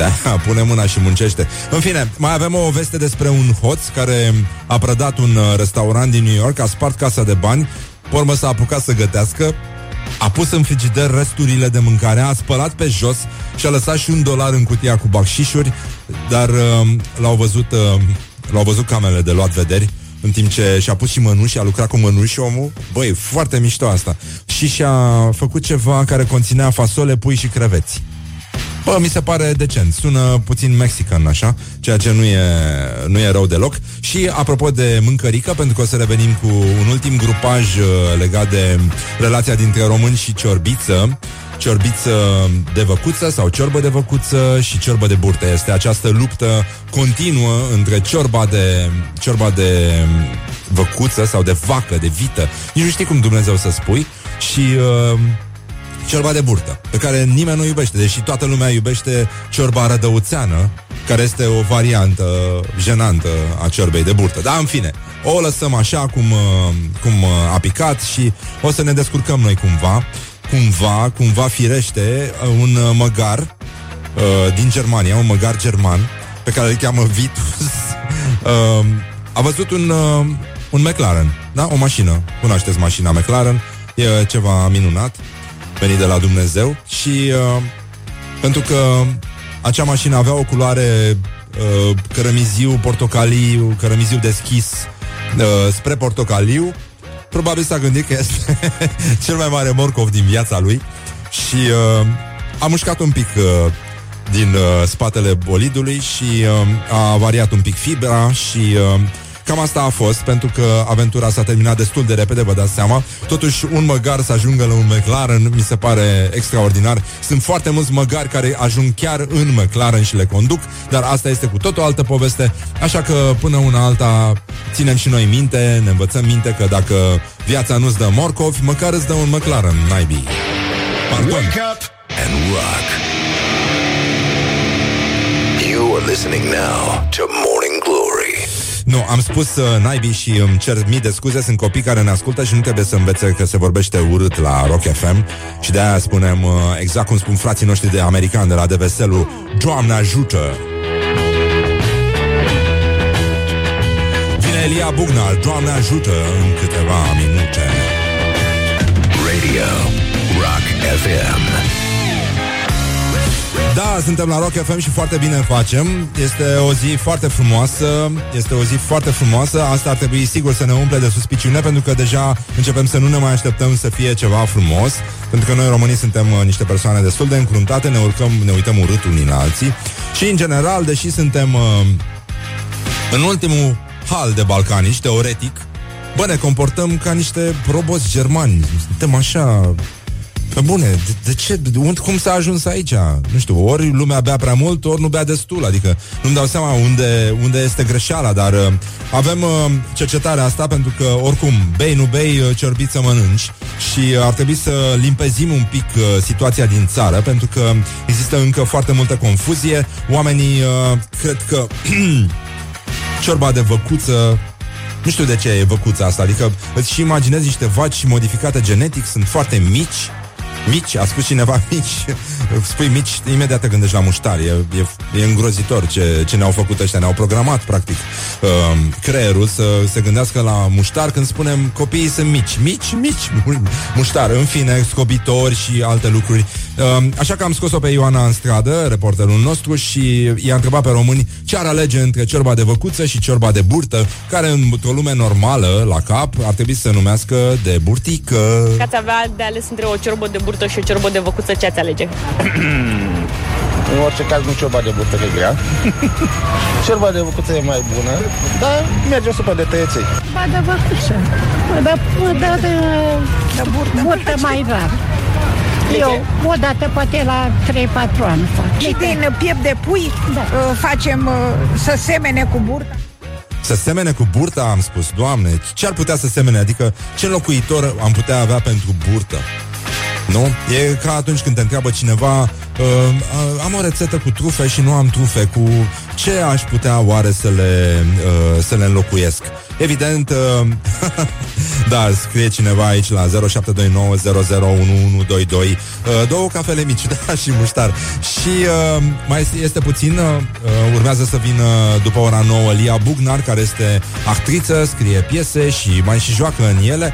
Da, pune mâna și muncește. În fine, mai avem o veste despre un hoț care a prădat un uh, restaurant din New York, a spart casa de bani, pormă s-a apucat să gătească, a pus în frigider resturile de mâncare, a spălat pe jos și a lăsat și un dolar în cutia cu bacșișuri, dar uh, l-au văzut, uh, l-au văzut camerele de luat vederi în timp ce și-a pus și mănuși, a lucrat cu mănuși omul. Băi, foarte mișto asta. Și și-a făcut ceva care conținea fasole, pui și creveți. Bă, mi se pare decent. Sună puțin mexican, așa, ceea ce nu e, nu e rău deloc. Și apropo de mâncărică, pentru că o să revenim cu un ultim grupaj uh, legat de relația dintre români și ciorbiță, ciorbiță de văcuță sau ciorbă de văcuță și ciorbă de burtă. Este această luptă continuă între ciorba de, ciorba de văcuță sau de vacă, de vită. Nici nu știi cum Dumnezeu să spui. Și uh, ciorba de burtă, pe care nimeni nu iubește, deși toată lumea iubește ciorba rădăuțeană, care este o variantă jenantă a ciorbei de burtă. Dar, în fine, o lăsăm așa cum, uh, cum uh, a picat și o să ne descurcăm noi cumva, cumva, cumva firește, uh, un uh, măgar uh, din Germania, un măgar german, pe care îl cheamă Vitus, uh, a văzut un, uh, un McLaren, da? O mașină. Cunoașteți mașina McLaren, e ceva minunat venit de la Dumnezeu și uh, pentru că acea mașină avea o culoare uh, cărămiziu, portocaliu, cărămiziu deschis uh, spre portocaliu. Probabil s-a gândit că este cel mai mare morcov din viața lui și uh, a mușcat un pic uh, din uh, spatele bolidului și uh, a variat un pic fibra și uh, cam asta a fost, pentru că aventura s-a terminat destul de repede, vă dați seama. Totuși, un măgar să ajungă la un McLaren mi se pare extraordinar. Sunt foarte mulți măgari care ajung chiar în McLaren și le conduc, dar asta este cu tot o altă poveste, așa că până una alta ținem și noi minte, ne învățăm minte că dacă viața nu-ți dă morcovi, măcar îți dă un McLaren, naibii. Pardon. Wake up and rock. You are listening now to Morning Glory. Nu, am spus uh, naibii și îmi cer mii de scuze. Sunt copii care ne ascultă și nu trebuie să învețe Că se vorbește urât la Rock FM Și de-aia spunem uh, exact cum spun frații noștri de americani De la Deveselu Doamne ajută Vine Elia Bugnar Doamne ajută în câteva minute. Radio Rock FM. Da, suntem la Rock FM și foarte bine facem. Este o zi foarte frumoasă. Este o zi foarte frumoasă. Asta ar trebui sigur să ne umple de suspiciune, pentru că deja începem să nu ne mai așteptăm să fie ceva frumos. Pentru că noi românii suntem uh, niște persoane destul de încruntate, ne urcăm, ne uităm urât unii la alții. Și în general, deși suntem uh, în ultimul hal de balcanici, teoretic, bă, ne comportăm ca niște roboți germani. Suntem așa pe bune, de, de ce? De, unde, cum s-a ajuns aici? Nu știu, ori lumea bea prea mult, ori nu bea destul. Adică nu-mi dau seama unde, unde este greșeala, dar uh, avem uh, cercetarea asta pentru că, oricum, bei, nu bei, uh, ciorbiți să mănânci și uh, ar trebui să limpezim un pic uh, situația din țară, pentru că există încă foarte multă confuzie. Oamenii uh, cred că ciorba de văcuță nu știu de ce e văcuța asta, adică îți și imaginezi niște vaci modificate genetic, sunt foarte mici, mici, a spus cineva mici, spui mici, imediat te gândești la muștari, e, e, e îngrozitor ce, ce ne-au făcut ăștia, ne-au programat practic uh, creierul să se gândească la muștar când spunem copiii sunt mici, mici, mici, mu- muștar, în fine, scobitori și alte lucruri. Uh, așa că am scos-o pe Ioana în stradă, reporterul nostru, și i-a întrebat pe români ce ar alege între ciorba de văcuță și ciorba de burtă, care într-o lume normală, la cap, ar trebui să se numească de burtică. Că ați avea de ales între o ciorbă de burtă și o ciorbă de văcuță, ce ați alege? În orice caz, nu ciorba de burtă, că e grea. ciorba de bucuță e mai bună, dar merge super de tăieței. Ba de văcuță. Dar da, de, De burtă. burtă mai rar. Eu, o dată poate la 3-4 ani fac. Și din piept de pui Da. uh, facem uh, să semene cu burtă. Să semene cu burta, am spus, Doamne, ce ar putea să semene? Adică ce locuitor am putea avea pentru burtă? Nu? E ca atunci când te întreabă cineva uh, uh, Am o rețetă cu trufe și nu am trufe. Cu ce aș putea oare să le, uh, să le înlocuiesc? Evident, uh, da, scrie cineva aici la 0729001122 uh, Două cafele mici, da, și muștar. Și uh, mai este, este puțin uh, Urmează să vină după ora 9 Lia Bugnar, care este actriță Scrie piese și mai și joacă în ele.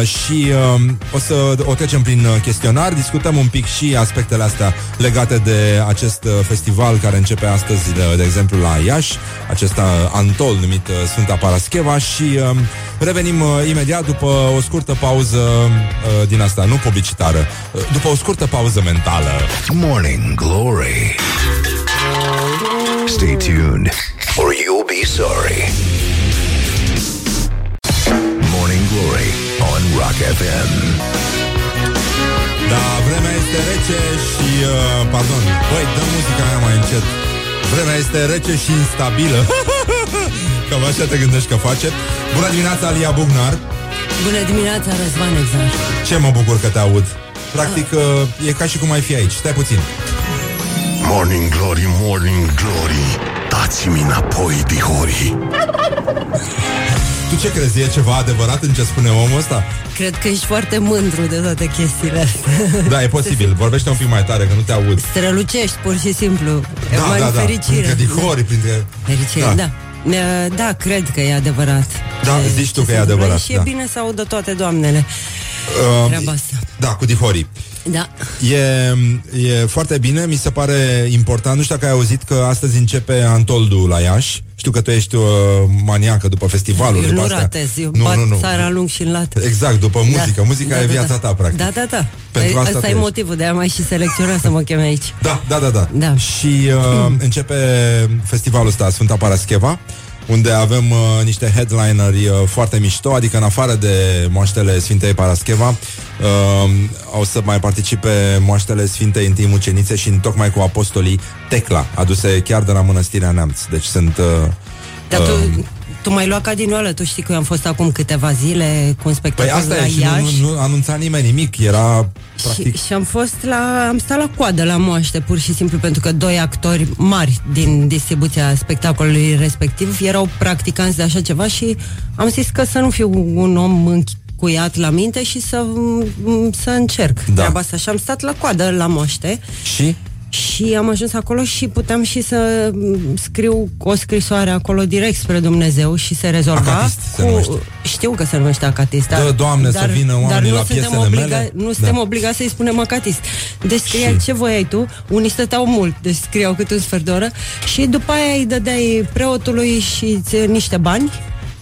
Uh, Și uh, o să o trecem prin uh, chestionar Discutăm un pic și aspectele astea Legate de acest uh, festival Care începe astăzi, de, de exemplu, la Iași Acest uh, antol numit uh, Sfânta Parascheva Și uh, revenim uh, imediat după o scurtă pauză uh, Din asta, nu publicitară uh, După o scurtă pauză mentală Morning Glory. Stay tuned or you'll be sorry. Morning Glory on Rock FM. Da, vremea este rece și... Uh, pardon, băi, dă muzica aia mai încet. Vremea este rece și instabilă. Cam așa te gândești că face. Bună dimineața, Alia Bugnar. Bună dimineața, Răzvan Exar. Ce mă bucur că te aud. Practic, uh, e ca și cum ai fi aici. Stai puțin. Morning Glory, Morning Glory. Dați-mi înapoi, dihorii Tu ce crezi, e ceva adevărat în ce spune omul ăsta? Cred că ești foarte mândru de toate chestiile astea. Da, e posibil, vorbește un pic mai tare, că nu te aud Strălucești, pur și simplu. Da, Mai da, da, fericire. printre dihori, printre... Fericire, Da. da. da. Da, cred că e adevărat. Da, Ce- zici tu ce că e se întâmplă adevărat, Și da. e bine să audă toate doamnele Uh, treaba asta. Da, cu dihorii Da. E, e foarte bine, mi se pare important. Nu știu dacă ai auzit că astăzi începe Antoldu la Iași. Știu că tu ești uh, maniacă după festivalul. Eu nu ratez, eu nu, bat nu, nu. țara lung și în lat. Exact, după muzică. Da. Muzica da, e da, viața da. ta, practic. Da, da, da. Pentru asta Asta tu e ești. motivul de a mai și selecționa să mă cheme aici. Da, da, da, da. Da. Și uh, începe festivalul ăsta, Sfânta Parascheva, unde avem uh, niște headlineri uh, foarte mișto, adică în afară de moaștele Sfintei Parascheva, uh, o să mai participe moaștele Sfintei Întâi Mucenițe și tocmai cu apostolii Tecla, aduse chiar de la Mănăstirea Neamț. Deci sunt... Uh, Dar tu, uh, tu mai luat ca din oală, tu știi că eu am fost acum câteva zile cu un Păi spectacol asta la e și Iași. nu, nu anunța nimeni nimic, era practic... Și, și am fost la, am stat la coadă la moaște, pur și simplu pentru că doi actori mari din distribuția spectacolului respectiv erau practicanți de așa ceva și am zis că să nu fiu un om încuiat la minte și să, să încerc Da. treaba asta. Și am stat la coadă la moaște Și? Și am ajuns acolo și puteam și să m, scriu o scrisoare acolo direct spre Dumnezeu și se rezolva Acatist se numește. Știu că se numește acatist, Dă, Doamne, să vină dar oamenii nu la suntem piesele obliga- mele. Nu Da. suntem obligați să-i spunem acatist. Deci scria Și? ce voiai tu, unii stăteau mult, deci scriau câte un sfert de oră și după aia îi dădeai preotului și ți niște bani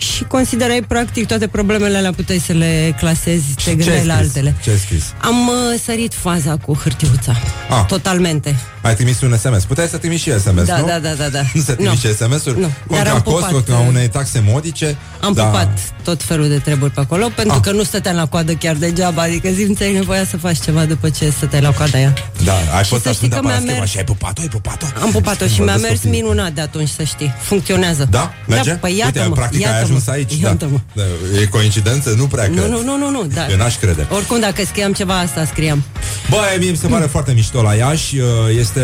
și considerai practic toate problemele alea puteai să le clasezi, te Ce ai gândeai la scris? altele. Ce ai scris? Am uh, sărit faza cu hârtiuța. Ah. Totalmente. Ai trimis un SMS. Puteai să trimiți și SMS, Da, nu? da, da, da, da. Nu se trimiți Nu. SMS-uri? Nu. Dar Contra am costuri, pupat, ca uh, unei taxe modice? Am da. pupat tot felul de treburi pe acolo Pentru Ah. că nu stăteam la coadă chiar degeaba Adică simțeai nevoia să faci ceva După ce stăteai la coada aia Da, ai Și fost să la știi Sfânta că mi-a Parascheva mers- și ai pupat-o, ai pupat-o. Am pupat-o și mi-a Vorbesc mers copiii. minunat de atunci, să știi Funcționează Da? Merge? Da, păi Uite, iată-mă, practic ai iată-mă, ajuns aici. Da. iată-mă. Da. E coincidență? Nu prea Nu, cred. nu, nu, nu, nu da. Eu n-aș crede. Oricum, dacă scriam ceva, asta scriam Bă, mie mi se pare foarte mișto la Iași Este,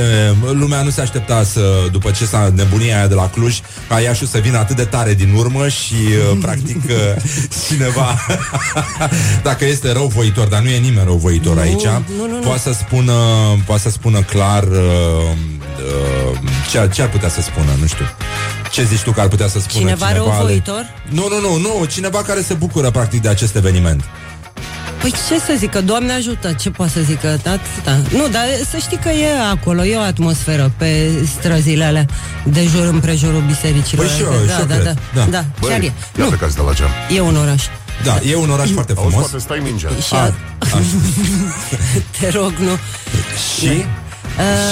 lumea nu se aștepta să, după ce s-a nebunia aia de la Cluj Ca Iașiul să vină atât de tare din urmă Și, uh, practic, uh, cineva Dacă este răuvoitor, dar nu e nimeni răuvoitor Nu, aici nu, nu, nu. Poate să spună, poate să spună clar uh, uh, ce, ar- ce ar putea să spună, nu știu ce zici tu că ar putea să spună Cineva cineva răuvoitor? Nu, nu, nu, nu, cineva care se bucură practic de acest eveniment Păi ce să zică, Doamne ajută, ce poate să zică, da, da. Nu, dar să știi că e acolo, e o atmosferă pe străzile alea de jur împrejurul bisericilor. Păi și eu, da, și eu da, cred, da, da. da, Băi, chiar e. iată că ați dat la geam. E un oraș. Da, e un oraș foarte Auzi, frumos poate stai mingea. Și A, a, așa. te rog, nu. Și? Uh,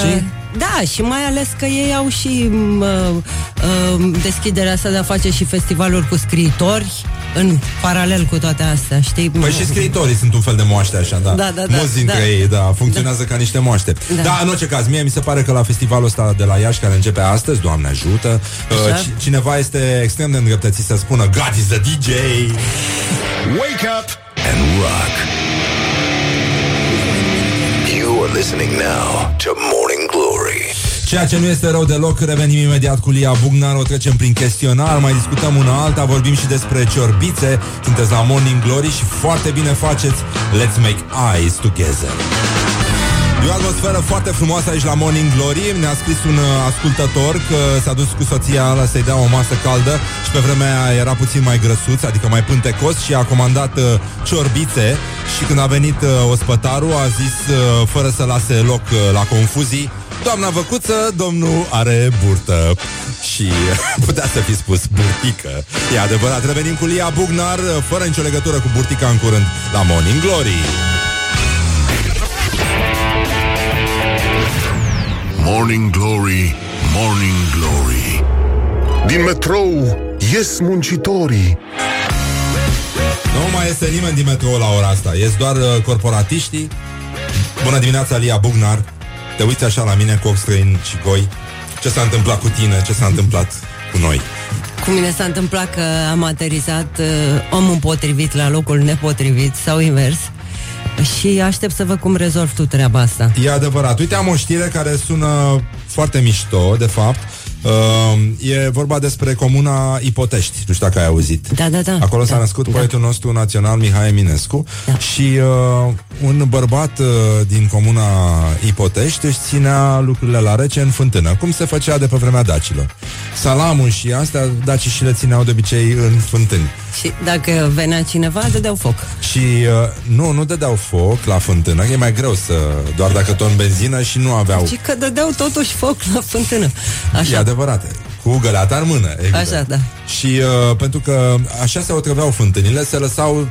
Și? Da, și mai ales că ei au și m, uh, uh, deschiderea asta de a face și festivaluri cu scriitori în paralel cu toate astea, știi? Păi și scriitorii sunt un fel de moaște așa, da. Da, da, da, Mulți dintre da. ei, da, funcționează ca niște moaște. Da. Da. în orice caz, mie mi se pare că la festivalul ăsta de la Iași, care începe astăzi, Doamne ajută, uh, Așa. ci- cineva este extrem de îndreptățit să spună God is the DJ! Wake up! and rock. You are listening now to Morning Glory. Ceea ce nu este rău deloc, revenim imediat cu Lia Bugnar, o trecem prin chestionar, mai discutăm una alta, vorbim și despre ciorbițe, sunteți la Morning Glory și foarte bine faceți. Let's make eyes together. E o atmosferă foarte frumoasă aici la Morning Glory. Ne-a scris un uh, ascultător că s-a dus cu soția la să-i dea o masă caldă Și pe vremea aia era puțin mai grăsuț, adică mai pântecos Și a comandat uh, ciorbițe. Și când a venit uh, ospătarul a zis, uh, fără să lase loc uh, la confuzii Doamna Văcuță, domnul are burtă Și putea să fi spus burtică. E adevărat, revenim cu Lia Bugnar uh, Fără nicio legătură cu burtica în curând La Morning Glory. Morning Glory, Morning Glory. Din metrou ies muncitorii. Nu mai este nimeni din metrou la ora asta. Ies doar uh, corporatiștii. Bună dimineața, Lia Bugnar Te uiți așa la mine cu ochi străini și goi. Ce s-a întâmplat cu tine, ce s-a întâmplat cu noi? Cu mine s-a întâmplat că am aterizat uh, omul potrivit la locul nepotrivit sau invers. Și aștept să văd cum rezolv tu treaba asta. E adevărat, uite am o știre care sună foarte mișto, de fapt uh, E vorba despre comuna Ipotești Nu știu dacă ai auzit Da, da, da. Acolo s-a da, născut da. poetul nostru național Mihai Eminescu Da. Și uh, un bărbat uh, din comuna Ipotești își ținea lucrurile la rece în fântână, cum se făcea de pe vremea dacilor. Salamul și astea, dacii și le țineau de obicei în fântâni. Și dacă venea cineva, dădeau foc. Și uh, nu, nu dădeau foc la fântână, că e mai greu să... Doar dacă ton benzină și nu aveau... Și că dădeau totuși foc la fântână. Așa. E adevărat. Cu găleata în mână, evident. Așa, da. Și uh, pentru că așa se otrăveau fântânile, se lăsau uh,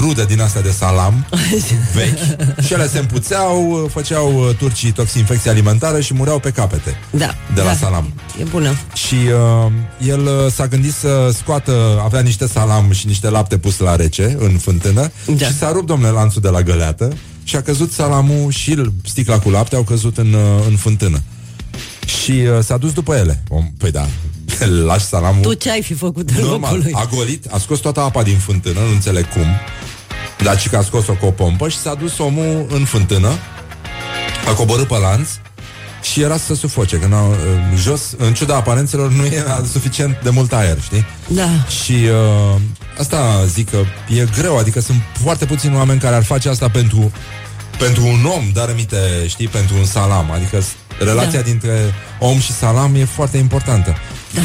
rude din astea de salam vechi și ele se împuțeau, uh, făceau uh, turcii toxinfecție alimentară și mureau pe capete Da. de la da. salam. E bună. Și uh, el uh, s-a gândit să scoată, avea niște salam și niște lapte pus la rece în fântână Da. și s-a rupt, domnule, lanțul de la găleată și a căzut salamul și sticla cu lapte au căzut în, uh, în fântână. Și uh, s-a dus după ele. Om, păi da, lași salamul... Tu ce ai fi făcut în Normal, locul lui? a golit, a scos toată apa din fântână, nu înțeleg cum, dar și că a scos-o cu o pompă și s-a dus omul în fântână, a coborât pe lanț și era să se sufoce, că n-au, uh, jos, în ciuda aparențelor, nu era suficient de mult aer, știi? Da. Și uh, asta zic că e greu, adică sunt foarte puțini oameni care ar face asta pentru, pentru un om, dar aminte, știi, pentru un salam, adică s- relația Da. dintre om și salam e foarte importantă. Da.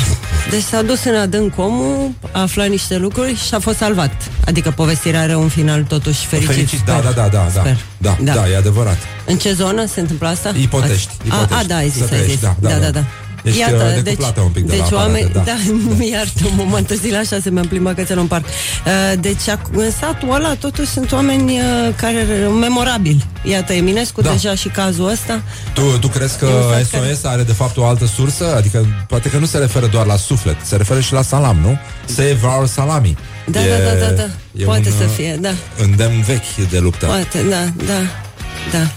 Deci s-a dus în adânc omul, a aflat niște lucruri și a fost salvat. Adică povestirea are un final totuși fericit. Fericit, da, sper. da, da, da, da, Sper. da, da, da, e adevărat. În ce zonă se întâmplă asta? Ipotești, A, Ipotești. a, da, ai zis, Să ai trăiești, zis. da, da, da, da. da. Da. Ești, uh, decuplată un pic de deci la aparate, oameni, da. da, da iartă un moment zi la așa se mi-am plimbat cățel în parc. Uh, Deci ac- în satul ăla totuși sunt oameni uh, care memorabili. Iată, Eminescu Da. deja și cazul ăsta. Tu, tu crezi că E un sat SOS are de fapt o altă sursă? Adică poate că nu se referă doar la suflet, se referă și la salam, nu? Save our salami. Da, E- da, da, da, da. e Poate un, să uh, fie, da. Îndemn vechi de luptă. Poate, da, da, da.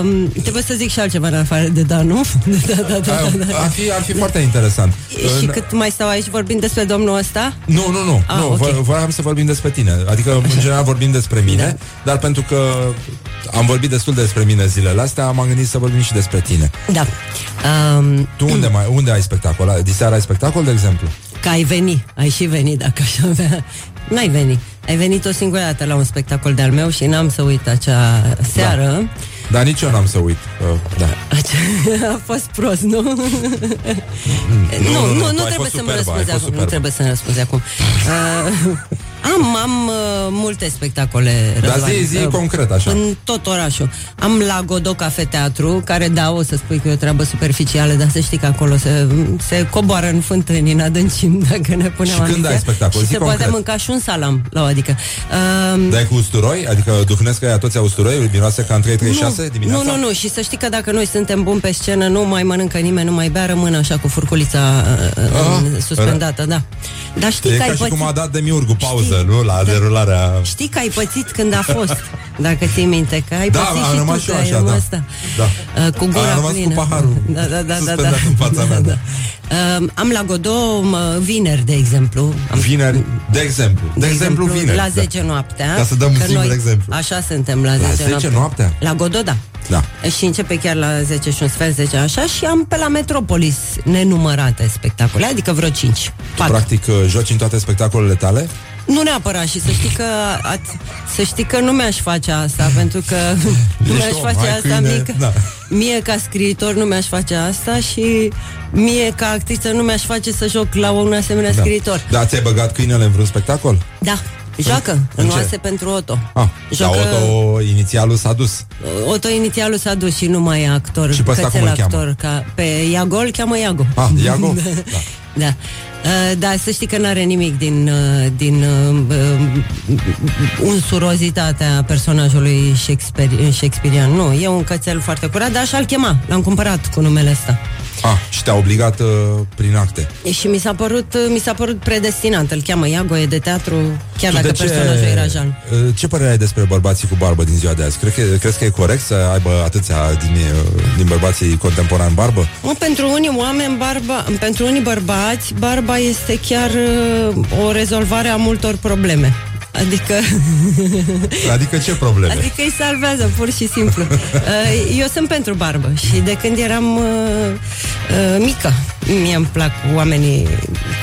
Um, trebuie să zic și altceva în afară de da, nu? Da, da, da, da, da, da. Ar fi, ar fi foarte interesant. Și În- cât mai stau aici vorbind despre domnul ăsta? Nu, nu, nu, Ah, nu ok. vo- voiam să vorbim despre tine Adică, în general, vorbim despre mine Da. Dar pentru că am vorbit destul despre mine zilele astea Am gândit să vorbim și despre tine Da. Um, Tu unde, mai, unde ai spectacol? Diseară ai spectacol, de exemplu? Că ai venit, ai și venit dacă aș avea... N-ai venit. Ai venit o singură dată la un spectacol de-al meu și n-am să uit acea seară. Da. Dar nici eu n-am să uit uh, da. A fost prost, nu? nu, nu, nu, nu, nu, tu nu ai trebuie fost să mă superbă, ai răspunzi fost acum. Nu superbă. trebuie să-mi răspunzi acum. Uh, am, am uh, multe spectacole, Dar Răzvan. zi, zi Uh, concret, așa În tot orașul. Am la Godot Cafe Teatru, care da, o să spui că e o treabă superficială, dar să știi că acolo se, se coboară în fântâni, în adâncim, dacă ne punem Și când ambiția. ai spectacol? Și Zi se concret. poate mânca și un salam la o adică. Uh, Dai cu usturoi? Adică duhnesc aia toți usturoi? Miroase ca în 336 dimineața? nu, nu, nu, și să știi că dacă noi suntem buni pe scenă, nu mai mănâncă nimeni, nu mai bea, rămân așa cu furculița uh, uh, Ah, suspendată, da. Dar știi E că ai ca și pățit, cum a dat Demiurgu pauză, Știi? nu? La Da. derularea... știi că ai pățit când a fost, dacă ții minte, că ai Da, pățit am și rămas tu, și că eu ai așa, rămas, da. da. Da. Uh, cu gura Am rămas cu plină. paharul Da, da, da, da, da. suspendat în fața mea, da. Uh, am la Godot mă, vineri, de exemplu. Am Vineri, de exemplu. De, exemplu, vineri. La da. 10 noaptea. Ca să dăm un că singur noi exemplu. Așa suntem la 10, 10 noaptea? La Godot, da. Da. Și începe chiar la 10 și un sfert, 10 așa Și am pe la Metropolis nenumărate spectacole Adică vreo 5 Tu, practic, uh, joci în toate spectacolele tale? Nu neapărat și să știi că ați, Să știi că nu mi-aș face asta Pentru că nu mi-aș om, face hai, asta câine, mică da. Mie ca scriitor nu mi-aș face asta Și mie ca actriță nu mi-aș face să joc la un asemenea scriitor Da, ți-ai băgat câinele în vreun spectacol? Da, joacă în în ce? oase pentru Otto Ah, Joacă- Dar Otto inițialul s-a dus. Otto inițialul s-a dus și nu mai e actor Și pe ăsta cățel cum îl cheamă? actor ca, Pe Iago îl cheamă Iago Ah, Iago? da. Da. Da. Uh, da, să știi că n-are nimic din, uh, din uh, uh, unsurozitatea personajului Shakespeare, Shakespearean. Nu, e un cățel foarte curat, dar și-al chema. L-am cumpărat cu numele ăsta. Ah, și te-a obligat uh, prin acte. Și mi s-a părut, uh, mi s-a părut predestinat. Îl cheamă Iago, e de teatru, chiar Tu dacă de ce- personajul era Jean. uh, Ce părere ai despre bărbații cu barbă din ziua de azi? Crezi că, crezi că e corect să aibă atâția din, uh, din bărbații contemporani barbă? Mă, pentru unii oameni, barba, pentru unii bărbați, barba este chiar uh, o rezolvare a multor probleme. Adică... Adică ce probleme? Adică îi salvează, pur și simplu. Uh, Eu sunt pentru barbă și de când eram uh, uh, mică Mie îmi plac oamenii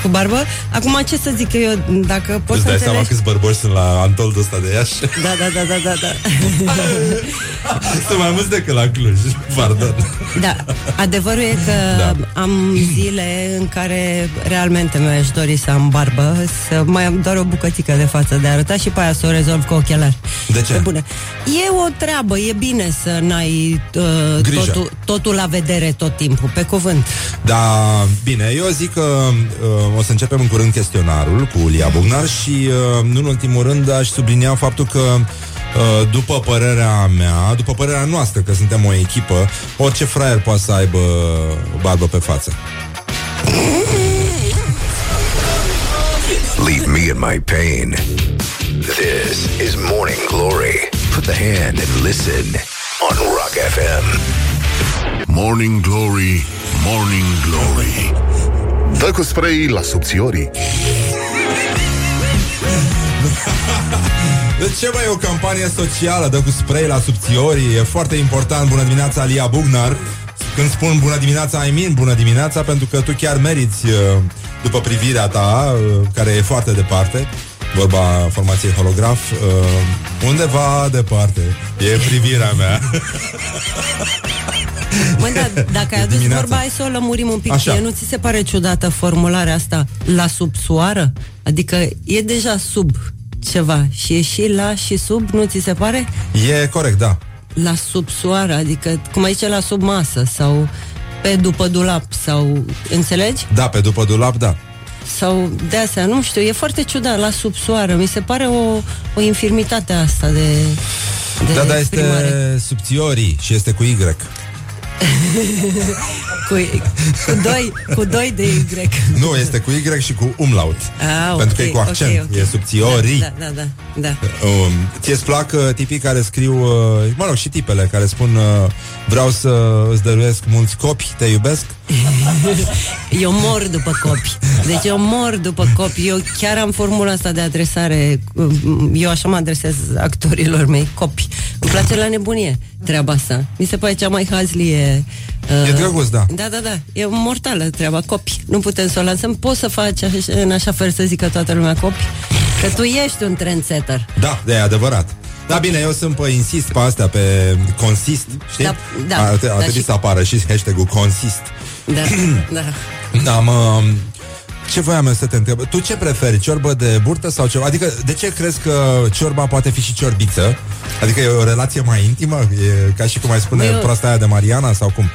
cu barbă. Acum, ce să zic eu, dacă poți Îți să dai seama înțelegi... câți bărboși sunt la Antoldul ăsta de Iași? Da, da, da, da, da, da. Sunt mai mulți decât la Cluj, pardon. Da, adevărul e că Da. da. am zile în care realmente mi-aș dori să am barbă, să mai am doar o bucățică de față de arătat și pe aia să o rezolv cu ochelari. De ce? Pe bune. E o treabă, e bine să n-ai uh, Grijă. totul, totul la vedere tot timpul, pe cuvânt. Da, bine, eu zic că uh, o să începem în curând chestionarul cu Lia Bugnar și, uh, nu în ultimul rând, aș sublinia faptul că uh, după părerea mea, după părerea noastră, că suntem o echipă, orice fraier poate să aibă barbă pe față. Leave me in my pain. This is Morning Glory. Put the hand and listen on Rock FM. Morning Glory, Morning Glory. Dă cu spray la subțiorii. De ce mai e o campanie socială? Dă cu spray la subțiorii. E foarte important. Bună dimineața, Lia Bugnar. Când spun bună dimineața, I mean bună dimineața Pentru că tu chiar meriți uh, După privirea ta uh, Care e foarte departe Vorba formației holograf uh, Undeva departe. E privirea mea Mă, da, dacă ai adus Dimineața. vorba, hai să o lămurim un pic. Așa. Ție nu ți se pare ciudată formularea asta la subsoară? Adică e deja sub ceva și e și la și sub, nu ți se pare? E corect, da La subsoară, adică cum aici la sub masă sau pe după dulap sau înțelegi? Da, pe după dulap, da Sau de astea, nu știu, e foarte ciudat la subsoară. Mi se pare o, o infirmitate asta de, de Da, da, exprimare. este subțiorii Și este cu Y Cu, cu, doi, cu doi de Y. Nu, este cu Y și cu umlaut Ah, Pentru că ok, e cu accent ok, ok. E subțiorii Da, da, da, da. Um, ție-ți plac uh, tipii care scriu, uh, mă rog, și tipele care spun uh, vreau să îți dăruiesc mulți copii, te iubesc? Eu mor după copii. Deci eu mor după copii. Eu chiar am formula asta de adresare. Eu așa mă adresez actorilor mei, copii. Îmi place la nebunie treaba asta. Mi se pare cea mai hazlie. uh, E drăguț, da. Da, da, da. E mortală treaba, copii. Nu putem să o lansăm. Poți să faci așa, în așa fel să zică toată lumea copii? Că tu ești un trendsetter. Da, de e adevărat. Da, bine, eu sunt pe insist pe astea, pe consist, știi? Da, da, a, a da, trebuit și- să apară și hashtag-ul consist. Da, da. Da, mă... Ce voiam eu să te întreb? Tu ce preferi, ciorbă de burtă sau ceva? Adică, de ce crezi că ciorba poate fi și ciorbiță? Adică e o relație mai intimă? E ca și cum ai spune Eu- proasta aia de Mariana sau cum?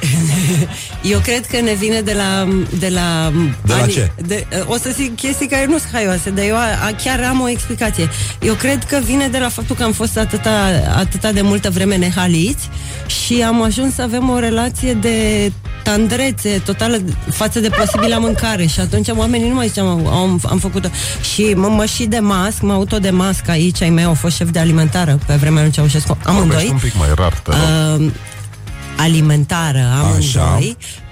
Eu cred că ne vine de la... De la, De la ce? De, o să zic chestii care nu sunt haioase, dar eu a, a, chiar am o explicație. Eu cred că vine de la faptul că am fost atâta, atâta de multă vreme nehaliți și am ajuns să avem o relație de tandrețe totală față de posibilă mâncare și atunci oamenii nu mai ziceam am, am făcut-o și mă, mă și de masc, mă auto de masc aici, ai mei au fost șef de alimentară pe vremea lui Ceaușescu, Vorbești amândoi un pic mai rar, te rog. uh, alimentară amândoi Așa.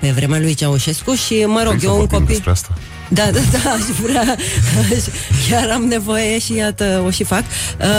pe vremea lui Ceaușescu și mă rog, Vrei să eu un vorbim copil despre asta? Da, da, da, aș vrea aș, Chiar am nevoie și iată, o și fac.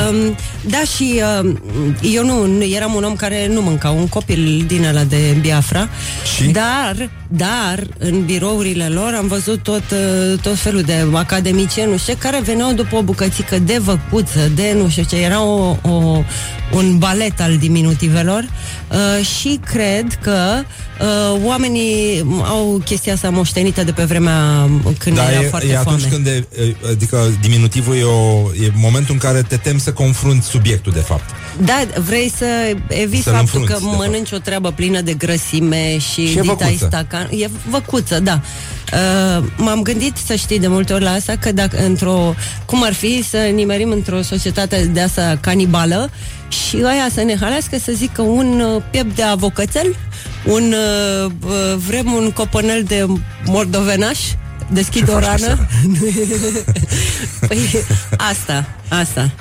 Um, Da, și um, eu nu, nu, eram un om care nu mânca Un copil din ăla de Biafra. Și? Dar, dar, în birourile lor Am văzut tot, uh, tot felul de academicieni Nu știu ce, care veneau după o bucățică De văcuță, de nu știu ce. Era o, o, un balet al diminutivelor. Uh, Și cred că uh, Oamenii au chestia asta moștenită De pe vremea când Da, era e, foarte e atunci foame. când e, e, adică diminutivul e, o, e momentul în care te temi să confrunți subiectul, de fapt. Da, vrei să eviți Să-l faptul înfrunți, că de mănânci o treabă plină de grăsime și, Și e ditai văcuță. stacan. E văcuță, da. Uh, m-am gândit să știi de multe ori la asta că dacă într-o cum ar fi să nimerim într-o societate de asta canibală și aia să ne halească să zică un uh, piept de avocățel, un uh, uh, vrem un copănel de moldovenaș, deschid Ce o faci rană. păi, asta, asta.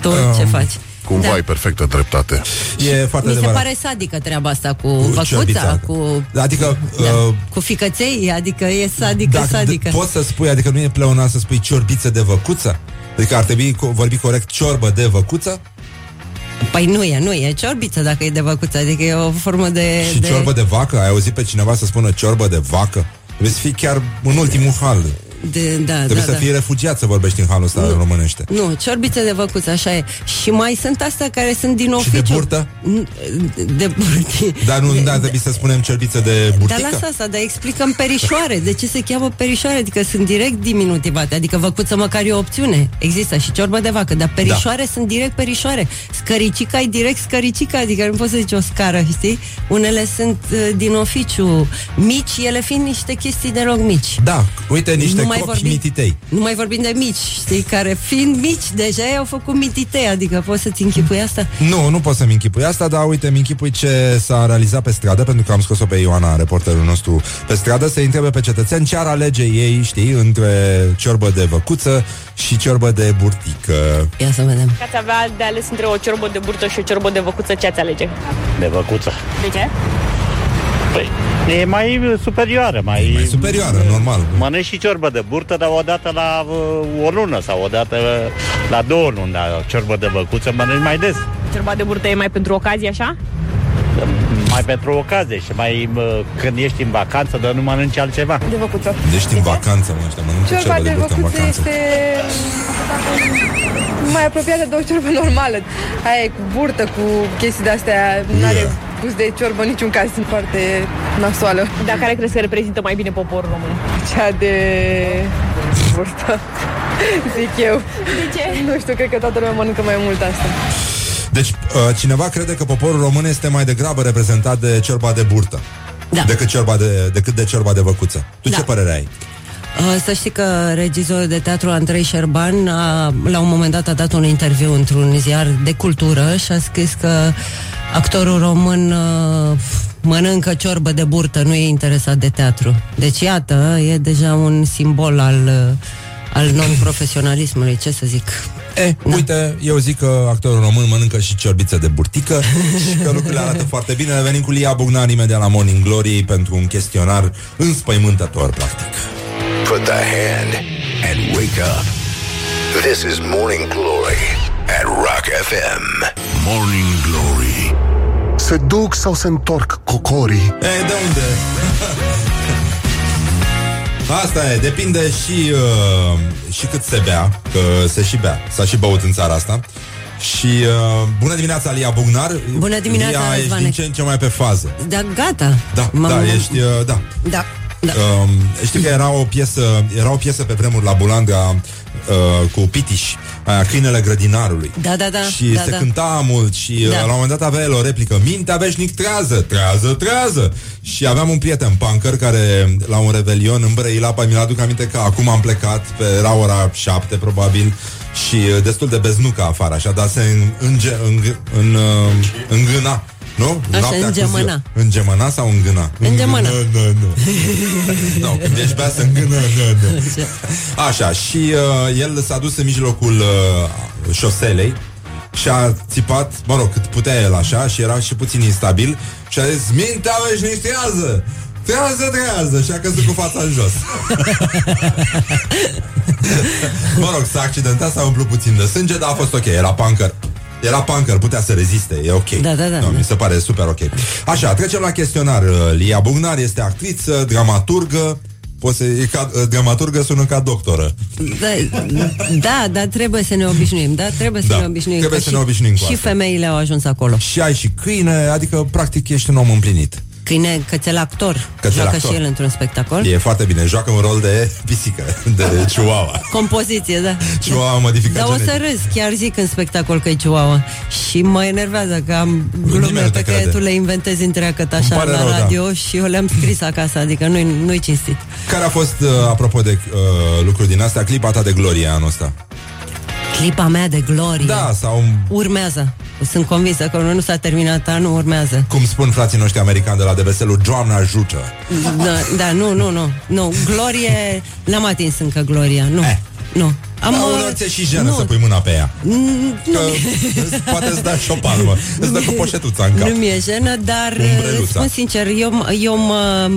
Tu Um, ce faci? Cumva Da. ai perfectă dreptate. E foarte Mi se adevărat. pare sadică treaba asta cu, Cu văcuța, ciorbița. cu, Adică, da, uh, cu ficăței, adică e sadică, dacă sadică. d- poți să spui, adică nu e pleonat să spui ciorbiță de văcuță? Adică ar trebui co- vorbi corect ciorbă de văcuță Păi nu e, nu e ciorbiță dacă e de văcuță, adică e o formă de... și de... ciorbă de vacă. Ai auzit pe cineva să spună ciorbă de vacă? Trebuie să fii chiar în ultimul hal. De, da, Trebuie da, să da. fii refugiat să vorbești în halul ăsta Nu. românește. Nu, ciorbițe de văcuță, așa e. Și mai sunt astea care sunt din Și de oficiu. burtă? N- De burtă. Dar nu da, trebuie să spunem cerbiță de Dar burtică? lasă asta, dar explicăm perișoare. De ce se cheamă perișoare? Adică sunt direct diminutivate. Adică văcuță măcar e o opțiune. Există și ciorbă de vacă, dar perișoare Da. sunt direct perișoare. Scăricica e direct scăricica, adică nu poți să zici o scară, știi? Unele sunt uh, din oficiu mici, ele fiind niște chestii deloc mici. Da, uite niște Nu mai copi vorbim- mititei. Nu mai vorbim de mici, știi, care fiind mici, deja ei-au făcut mititei, adică poți să-ți închipui asta? Nu, nu pot să-mi închipui asta, dar uite, mi închipui ce s-a realizat pe stradă, pentru că am scos-o pe Ioana, reporterul nostru, pe stradă, să întrebe pe cetățeni ce ar alege ei, știi, între ciorbă de văcuță și ciorbă de burtică. Ia să vedem. Că ați avea de ales între o ciorbă de burtă și o ciorbă de văcuță, ce ați alege? De văcuță. De ce? Păi, e mai uh, superioară, mai... Mai superioară, normal. Mănânci și ciorbă de burtă, dar odată la uh, o lună sau odată uh, la două luni, dar ciorbă de văcuță mănânci mai des. Ciorba de burtă e mai pentru ocazie, așa? Mai pentru ocazie și mai uh, când ești în vacanță, dar nu mănânci altceva. De văcuță. Deci în vacanță, mă, ăștia mănâncă Ciorba ciorbă de de burtă în văcuță vacanță. este mai apropiată de o ciorbă normală. Aia e cu burtă, cu chestii de-astea, nu are Yeah. gust de ciorbă în niciun caz, sunt foarte nasoală. Dar care crezi că reprezintă mai bine poporul român? Cea de burtă, zic eu. De ce? Nu știu, cred că toată lumea mănâncă mai mult asta. Deci, uh, cineva crede că poporul român este mai degrabă reprezentat de ciorba de burtă. Da. Decât, ciorba de, decât de ciorba de văcuță. Tu Da. ce părere ai? Uh, Să știi că regizorul de teatru Andrei Șerban a, la un moment dat a dat un interviu într-un ziar de cultură și a scris că actorul român uh, mănâncă ciorbă de burtă, nu e interesat de teatru. Deci iată, e deja un simbol al, uh, al non-profesionalismului, ce să zic. E, da. uite, eu zic că actorul român mănâncă și ciorbiță de burtică și că lucrurile arată foarte bine. Venim cu Lia Bugnan imediat la Morning Glory pentru un chestionar înspăimântător, practic. Put the hand and wake up. This is Morning Glory at Rock FM. Morning Glory Se duc sau se întorc cocorii? E, de unde? Asta e, depinde și, uh, și cât se bea, că se și bea, s-a și băut în țara asta. Și uh, bună dimineața, Lia Bugnar. Bună dimineața, Lia, ești Răzvane. din ce în ce mai pe fază. Da, gata. Da, M-am- da, ești, uh, da. Da, da. Um, știi că era o piesă Era o piesă pe vremuri la Bulandra uh, Cu Pitiș aia, Câinele grădinarului Da, da, da, Și da, se da. cânta mult Și Da. uh, la un moment dat avea el o replică Mintea veșnic trează, trează, trează Și aveam un prieten punker Care la un revelion în Brăila Mi-l aduc aminte că acum am plecat pe, Era ora șapte probabil Și uh, destul de beznucă afară Așa, dar se în, înge, în, în, uh, îngâna nu? Așa, Noaptea cu îngemâna. ziua. Îngemâna sau îngâna? Îngemâna. Îngâna, nu. Nu, când ești bea să îngână, nu, nu. Așa, și uh, el s-a dus în mijlocul uh, șoselei și a țipat, mă rog, cât putea el așa și era și puțin instabil și a zis, mintea veșnic trează! Trează, trează! Și a căzut cu fața în jos. mă rog, s-a accidentat, s-a umplut puțin de sânge, dar a fost ok, era punker. Era punker, putea să reziste, e ok. Da, da, da. No, mi se pare super ok. Așa, trecem la chestionar. Uh, Lia Bugnar este actriță, dramaturgă, Poți să, e ca, uh, dramaturgă sună ca doctoră. Da, da, dar trebuie să ne obișnuim, da? Trebuie să Da, ne obișnuim. trebuie că să și, ne obișnuim cu Și asta. femeile au ajuns acolo. Și ai și câine, adică practic ești un om împlinit. Câine, cățel actor. Cățel Joacă actor. și el într-un spectacol. E foarte bine, joacă un rol de pisică, de chihuahua. Compoziție, da. Chihuahua modificat Dar o să genetic. râs, chiar zic în spectacol că e chihuahua. Și mă enervează că am Nimeni glume nu pe te care crede. tu le inventezi întreagăt Îmi așa pare la rău, da. radio și eu le-am scris acasă, adică nu-i, nu-i cinstit. Care a fost, uh, apropo de uh, lucruri din astea, clipa ta de glorie anul ăsta? Clipa mea de glorie. Da, sau Urmează. Sunt convinsă că nu s-a terminat anul, urmează. cum spun frații noștri americani de la deveselul, Doamne ajută! Da, da, nu, nu, nu. Nu, glorie, n-am atins încă gloria, nu. Eh. Nu. Am, da, uh, uneori ți-e și jenă nu. să pui mâna pe ea. Mm, Că îți- poate îți da și o palmă. Îți dă cu poșetuța în cap. Nu mi-e jenă, dar Umbreluța. uh, spun sincer, eu, eu mă,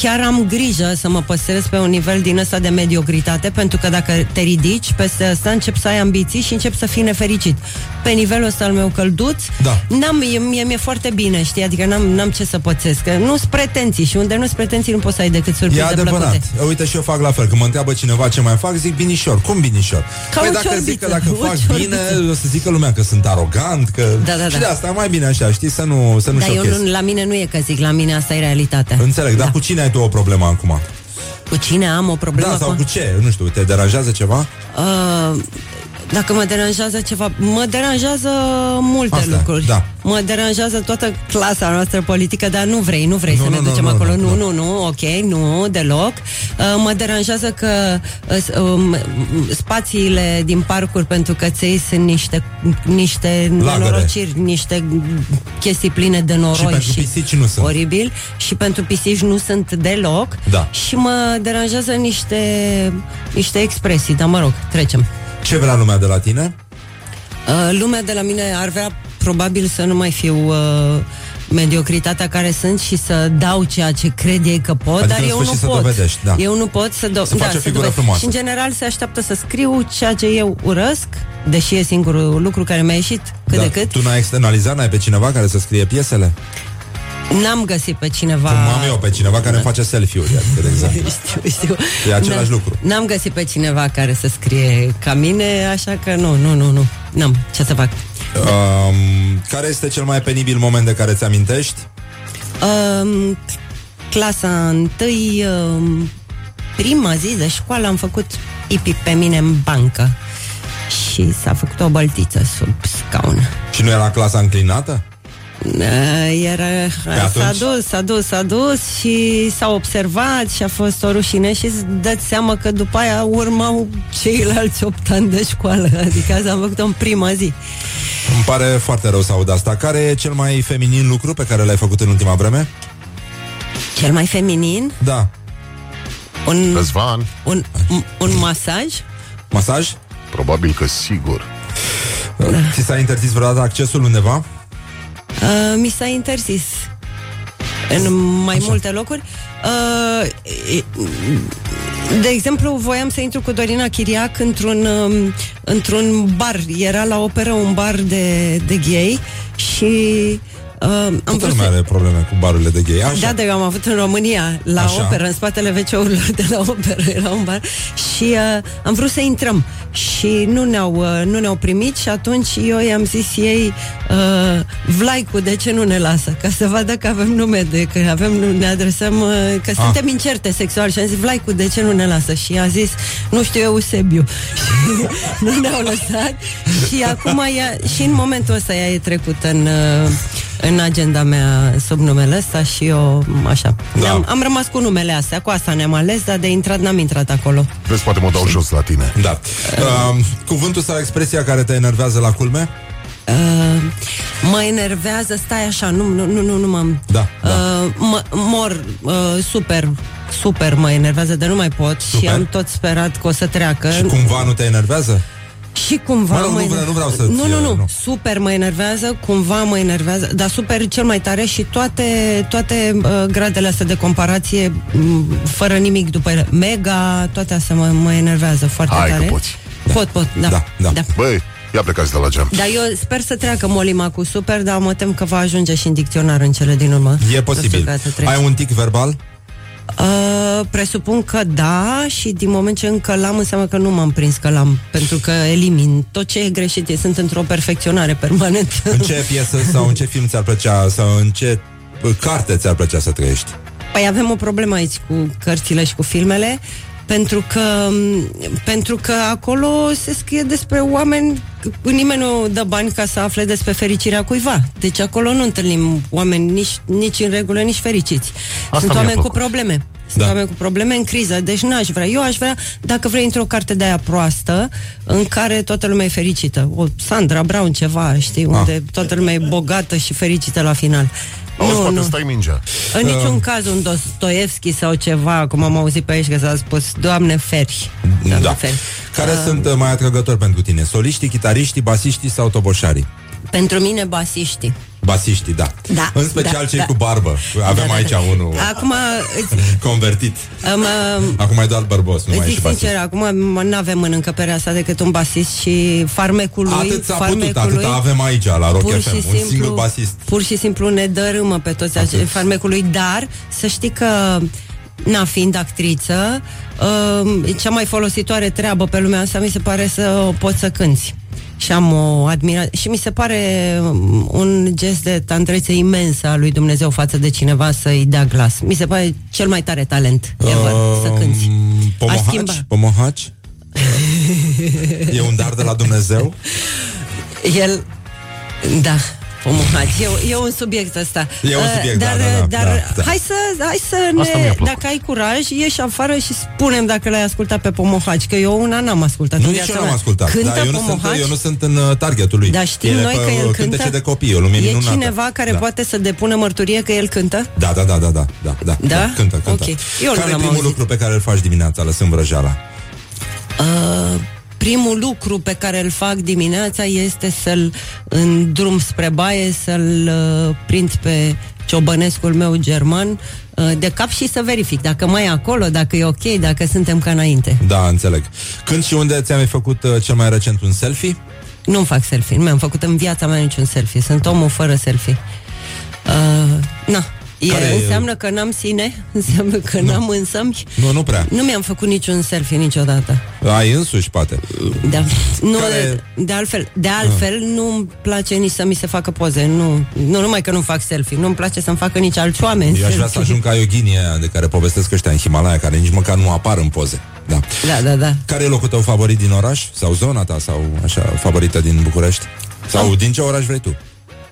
chiar am grijă să mă păstrez pe un nivel din ăsta de mediocritate, pentru că dacă te ridici, peste asta încep să ai ambiții și încep să fii nefericit. Pe nivelul ăsta al meu călduț, Da. n-am, mie, mie mi-e foarte bine, știi? Adică n-am, n-am ce să pățesc. Că Nu-s pretenții și unde nu-s pretenții nu poți să ai decât E surprize adevărat. plăcute. Uite și eu fac la fel. Când mă întreabă cineva ce mai fac, zic binișor. Cum binișor? Ca păi o dacă zic ciorbiță, că dacă o fac ciorbiță. bine, o să zică lumea că sunt arogant, că... Da, da, și da. de asta mai bine așa, știi, să nu, să nu Dar eu șochez. nu, la mine nu e că zic, la mine asta e realitatea. Înțeleg, dar cu cine ai tu o problemă acum? Cu cine am o problemă? Da, sau acum? cu ce? Nu știu, te deranjează ceva? Uh, dacă mă deranjează ceva, mă deranjează multe Asta, lucruri. da. Mă deranjează toată clasa noastră politică, dar nu vrei, nu vrei Nu, să nu, ne nu, ducem nu, acolo. nu, Nu, nu. nu, nu, ok, nu, deloc. Uh, mă deranjează că uh, s- um, spațiile din parcuri pentru căței sunt niște, niște Lagăre. nenorociri, niște chestii pline de noroi Și pentru pisici nu sunt. oribil și pentru pisici nu sunt deloc Da. și mă deranjează niște, niște expresii, dar mă rog, trecem. Ce vrea lumea de la tine? Uh, lumea de la mine ar vrea probabil să nu mai fiu uh, mediocritatea care sunt și să dau ceea ce cred ei că pot, Adică dar în eu nu sfârșit să pot. dovedești, da. Eu nu pot să, do- Să faci da, o figură dovedesc. frumoasă. Și în general se așteaptă să scriu ceea ce eu urăsc, deși e singurul lucru care mi-a ieșit cât da. de cât. Tu n-ai externalizat, n-ai pe cineva care să scrie piesele? N-am găsit pe cineva... Cum am eu pe cineva care îmi face selfie-uri, adică, de exemplu. știu, știu. E același N-am- lucru. N-am găsit pe cineva care să scrie ca mine, așa că nu, nu, nu, nu. N-am ce să fac. Um, care este cel mai penibil moment de care ți-amintești? Um, clasa întâi, um, prima zi de școală am făcut ipi pe mine în bancă și s-a făcut o băltiță sub scaun. Și nu era clasa înclinată? Uh, Era, s-a atunci? dus, s-a dus, s-a dus și s-a observat și a fost o rușine și îți dați seama că după aia urmau ceilalți opt ani de școală, adică asta am făcut-o în prima zi. Îmi pare foarte rău să aud asta. Care e cel mai feminin lucru pe care l-ai făcut în ultima vreme? Cel mai feminin, Da. un, Răzvan, un, un masaj, Masaj? probabil că sigur. Ți s-a interzis vreodată accesul undeva? Uh, mi s-a interzis în mai Așa. multe locuri. Uh, e- de exemplu, voiam să intru cu Dorina Chiriac într-un, um, într-un bar. Era la operă un bar de, de gay și uh, am Toată vrut lumea să... are probleme cu barurile de gay. Așa. Da, dar eu am avut în România, la Așa. operă, în spatele WC-urilor de la operă, era un bar și uh, am vrut să intrăm și nu ne-au, uh, nu ne-au primit și atunci eu i-am zis ei uh, Vlaicu, de ce nu ne lasă? Ca să vadă că avem nume, de, că avem, ne adresăm, uh, că Ah. suntem incerte sexual și am zis Vlaicu, de ce nu ne lasă? Și a zis, nu știu, Eusebiu. și nu ne-au lăsat și acum ea, și în momentul ăsta ea e trecută în, uh, în agenda mea sub numele ăsta și eu așa. Da. Am, am rămas cu numele astea, cu asta ne-am ales, dar de intrat n-am intrat acolo. Vezi, poate mă dau jos la tine. Da. Uh, cuvântul sau expresia care te enervează la culme? Uh, mă enervează, stai așa, nu, nu, nu, nu, nu m-am... Da, da. Uh, mă, mor uh, super, super mă enervează, de nu mai pot Super. și am tot sperat că o să treacă. Și cumva nu te enervează? Și cumva Mă rog, nu mă vreau- ener- nu vreau să-ți- Nu, nu, nu, nu. super mă enervează, cumva mă enervează, dar super cel mai tare și toate, toate uh, gradele astea de comparație, m, fără nimic după ele. Mega, toate astea mă, mă enervează foarte Hai tare. că poți. Pot, pot, da. Da, da. da. Băi, ia plecați de la geam. Dar eu sper să treacă molima cu super, dar mă tem că va ajunge și în dicționar în cele din urmă. E Nu știu posibil. care să trece. Ai un tic verbal? Uh, presupun că da și din moment ce încă l-am înseamnă că nu m-am prins că l-am pentru că elimin. Tot ce e greșit eu sunt într-o perfecționare permanentă. În ce piesă sau în ce film ți-ar plăcea sau în ce uh, carte ți-ar plăcea să trăiești? Păi avem o problemă aici cu cărțile și cu filmele pentru că, pentru că acolo se scrie despre oameni nimeni nu dă bani ca să afle despre fericirea cuiva. Deci acolo nu întâlnim oameni nici, nici în regulă, nici fericiți. Asta Sunt mi-a oameni cu plăcut. probleme. Sunt Da. oameni cu probleme în criză, deci n-aș vrea. Eu aș vrea, dacă vrei, într-o carte de aia proastă, în care toată lumea e fericită. O Sandra Brown ceva, știi, unde toată lumea e bogată și fericită la final. Auzi, nu, poate nu. stai mingea. În Uh. niciun caz un Dostoevski sau ceva, cum am auzit pe aici că s-a spus, Doamne feri. Doamne da. feri. Care Uh. sunt uh, mai atrăgători pentru tine? Soliștii, chitariștii, basiștii sau toboșarii? Pentru mine, basiștii. Basiștii, da. Da, În special da, cei da. cu barbă. Avem Da, da, aici da. unul Acum, îți, convertit. um, um, Acum e doar bărbos, nu mai e Zic și basist. sincer, acum nu avem în încăperea asta decât un basist și farmecul lui, Atât s-a farmecul putut, atât lui, avem aici la Rock pur FM, și un simplu, singur basist. Pur și simplu ne dărâmă pe toți acei farmecului, dar să știi că Na, fiind actriță, uh, cea mai folositoare treabă pe lumea asta mi se pare să o poți să cânti. Și am o admirație. Și mi se pare um, un gest de tandrețe imensă a lui Dumnezeu față de cineva să-i dea glas. Mi se pare cel mai tare talent ever, să cânti. Aș schimba. Pomohaci? Pomohaci? e un dar de la Dumnezeu? El, da, Pomohaci, e, e un subiect ăsta. E un Uh, subiect, dar, da, da, da, dar da, da. hai să, hai să Asta mi-a ne, plăcut. dacă ai curaj, ieși afară și spunem dacă l-ai ascultat pe Pomohaci, că eu una n-am ascultat Nu, în nici viața eu n-am mea. ascultat. Cântă Da, eu, nu sunt, Pomohaci? eu nu sunt în uh, targetul lui. Dar știm El e noi pe, că el uh, cântă? cântece de copii, o lume E minunată. cineva care da. poate să depună mărturie că el cântă? Da, da, da, da, da, da, da, Da? cântă, cântă. Ok. Eu nu care e l-am primul auzit. lucru pe care îl faci dimineața, lăsând vrăjeala? Uh, primul lucru pe care îl fac dimineața este să-l în drum spre baie, să-l uh, prind pe ciobănescul meu german uh, de cap și să verific dacă mai e acolo, dacă e ok, dacă suntem ca înainte. Da, înțeleg. Când și unde ți-ai mai făcut uh, cel mai recent un selfie? Nu-mi fac selfie, nu mi-am făcut în viața mea niciun selfie, sunt omul fără selfie. Uh, na, e, Care e- înseamnă că n-am sine, înseamnă că n-am însămi. Nu, nu prea. Nu mi-am făcut niciun selfie niciodată. Ai însuși, poate. Da. Nu, Care- de, de altfel, de altfel nu-mi place nici să mi se facă poze. Nu, nu numai că nu fac selfie, nu-mi place să-mi facă nici alți oameni. Eu aș vrea să selfie. ajung ca Yogini aia de care povestesc ăștia în Himalaya, care nici măcar nu apar în poze. Da. Da, da, da. Care e locul tău favorit din oraș? Sau zona ta? Sau așa, favorită din București? Sau din ce oraș vrei tu?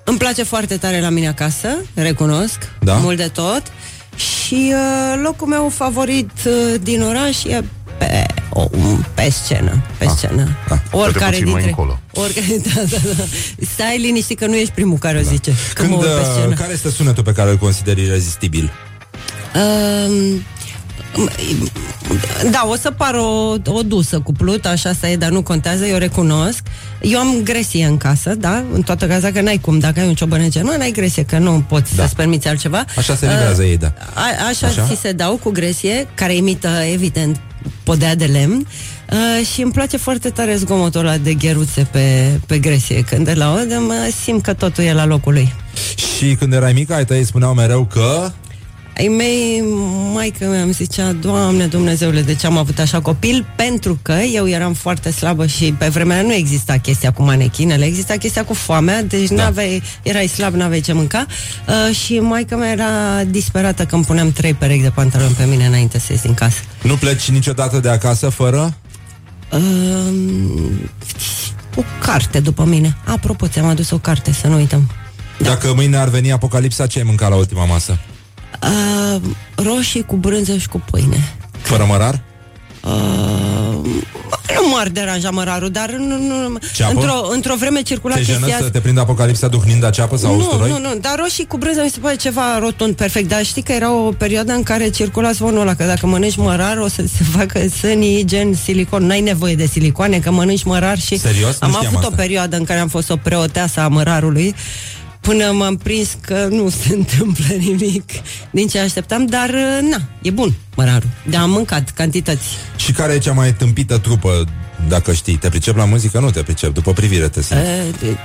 Îmi place foarte tare la mine acasă, recunosc, Da? mult de tot. Și uh, locul meu favorit uh, din oraș e pe, o, pe scenă, pe Ah, scenă. ah. Oricare puțin mai dintre... încolo. Oricare, da, da, da. Stai liniștit că nu ești primul care o zice. Că Când, mă urc pe uh, scenă. care este sunetul pe care îl consideri irezistibil? Um, da, o să par o, o dusă cu plut, așa asta e, dar nu contează, eu recunosc. Eu am gresie în casă, da, în toată casa, că n-ai cum, dacă ai un ciobănece, nu, n-ai gresie, că nu poți Da. să-ți permiți altceva. Așa se livrează ei, da. A, așa, Așa? așa ți se dau cu gresie, care imită, evident, podea de lemn uh, și îmi place foarte tare zgomotul ăla de gheruțe pe, pe gresie. Când de la aud, mă simt că totul e la locul lui. Și când erai mică, ai tăi spuneau mereu că... Ai mei, maică mea îmi zicea, Doamne Dumnezeule, de ce am avut așa copil? Pentru că eu eram foarte slabă și pe vremea aia nu exista chestia cu manechinele, exista chestia cu foamea, deci da. n-aveai, erai slab, n-aveai ce mânca uh, și maica mea era disperată când puneam trei perechi de pantaloni pe mine înainte să ies din casă. Nu pleci niciodată de acasă fără... Uh, o carte după mine. Apropo, ți-am adus o carte, să nu uităm. Da. Dacă mâine ar veni apocalipsa, ce ai mâncat la ultima masă? Uh, roșii cu brânză și cu pâine. Fără mărar? Uh, nu m-ar deranja mărarul, dar nu, nu, Ceapă? într-o, într-o vreme circula Te jenă chestia să asta. te prindă apocalipsa duhnind a ceapă sau Nu, usturoi? nu, nu, dar roșii cu brânză mi se pare ceva rotund, perfect. Dar știi că era o perioadă în care circula zvonul ăla, că dacă mănânci mărar o să se facă sânii gen silicon. N-ai nevoie de silicoane, că mănânci mărar și... Serios? Nu Am știam avut asta. o perioadă în care am fost o preoteasă a mărarului până m-am prins că nu se întâmplă nimic din ce așteptam, dar na, e bun mărarul. Dar am mâncat cantități. Și care e cea mai tâmpită trupă, dacă știi? Te pricep la muzică? Nu te pricep, după privire te simți.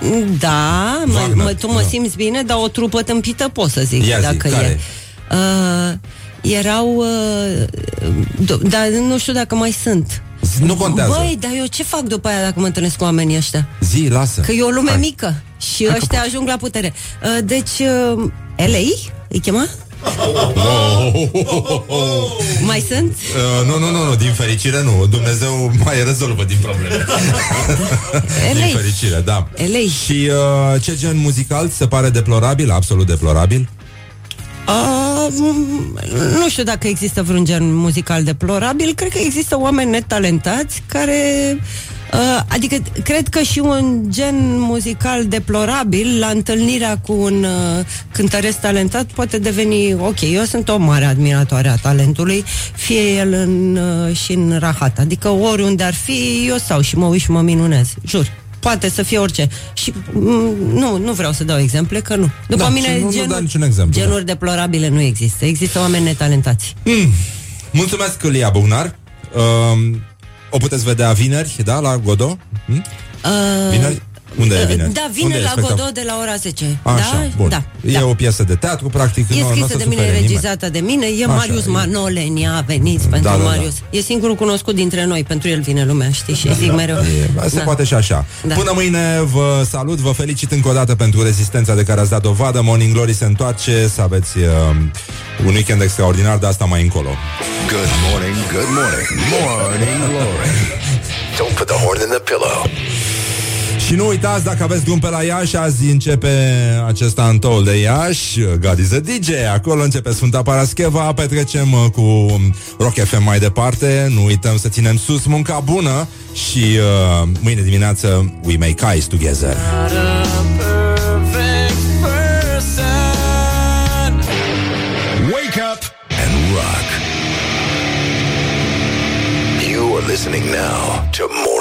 Uh, Da, mă, Wagner, mă, tu mă da. simți bine, dar o trupă tâmpită pot să zic. Ia zi, dacă care? e. Uh, erau, uh, do- dar nu știu dacă mai sunt. Nu contează. Băi, dar eu ce fac după aia dacă mă întâlnesc cu oamenii ăștia? Zi, lasă. Că e o lume Hai. mică și Hai că ăștia poți. ajung la putere. Uh, deci, uh, LA, îi chema? Mai sunt? Uh, nu, nu, nu, nu, din fericire nu. Dumnezeu mai rezolvă din probleme. din LA. fericire, da. LA. Și uh, ce gen muzical ți se pare deplorabil, absolut deplorabil? Uh, m- nu știu dacă există vreun gen muzical deplorabil. Cred că există oameni netalentați care Uh, adică cred că și un gen muzical deplorabil la întâlnirea cu un uh, cântăresc talentat poate deveni ok. Eu sunt o mare admiratoare a talentului, fie el în, uh, și în rahat. Adică oriunde ar fi, eu stau și mă uit și mă minunez. Jur. Poate să fie orice. Și mm, nu, nu vreau să dau exemple, că nu. După Da, mine, și nu- nu genuri, dai niciun exemplu, da. genuri deplorabile nu există. Există oameni netalentați. Mm. Mulțumesc, Lia Bugnar. Um, o puteți vedea vineri, da, la Godot? Mm? Uh, Vineri? Unde e vineri? Da, Unde vineri e la spectacol? Godot de la ora 10. Așa, da? bun. Da. E da. o piesă de teatru, practic. E nu, nu o scrisă să de mine, supere nimeni. regizată de mine. E Așa, Marius e. Manolenia, veniți pentru Da, da, da. Marius. E singurul cunoscut dintre noi, pentru el vine lumea, știi? Și zic mereu. E, se Da. poate și așa. Da. Până mâine vă salut, vă felicit încă o dată pentru rezistența de care ați dat dovadă. Morning Glory se întoarce, să aveți uh, un weekend extraordinar, dar asta mai încolo. Good morning, good morning, morning glory. Don't put the horn in the pillow. Și nu uitați, dacă aveți drum pe la Iași, azi începe acest antol de Iași, God is a DJ, acolo începe Sfânta Parascheva, petrecem uh, cu Rock FM mai departe, nu uităm să ținem sus munca bună și uh, mâine dimineață we make eyes together. Wake up and rock. You are listening now to more.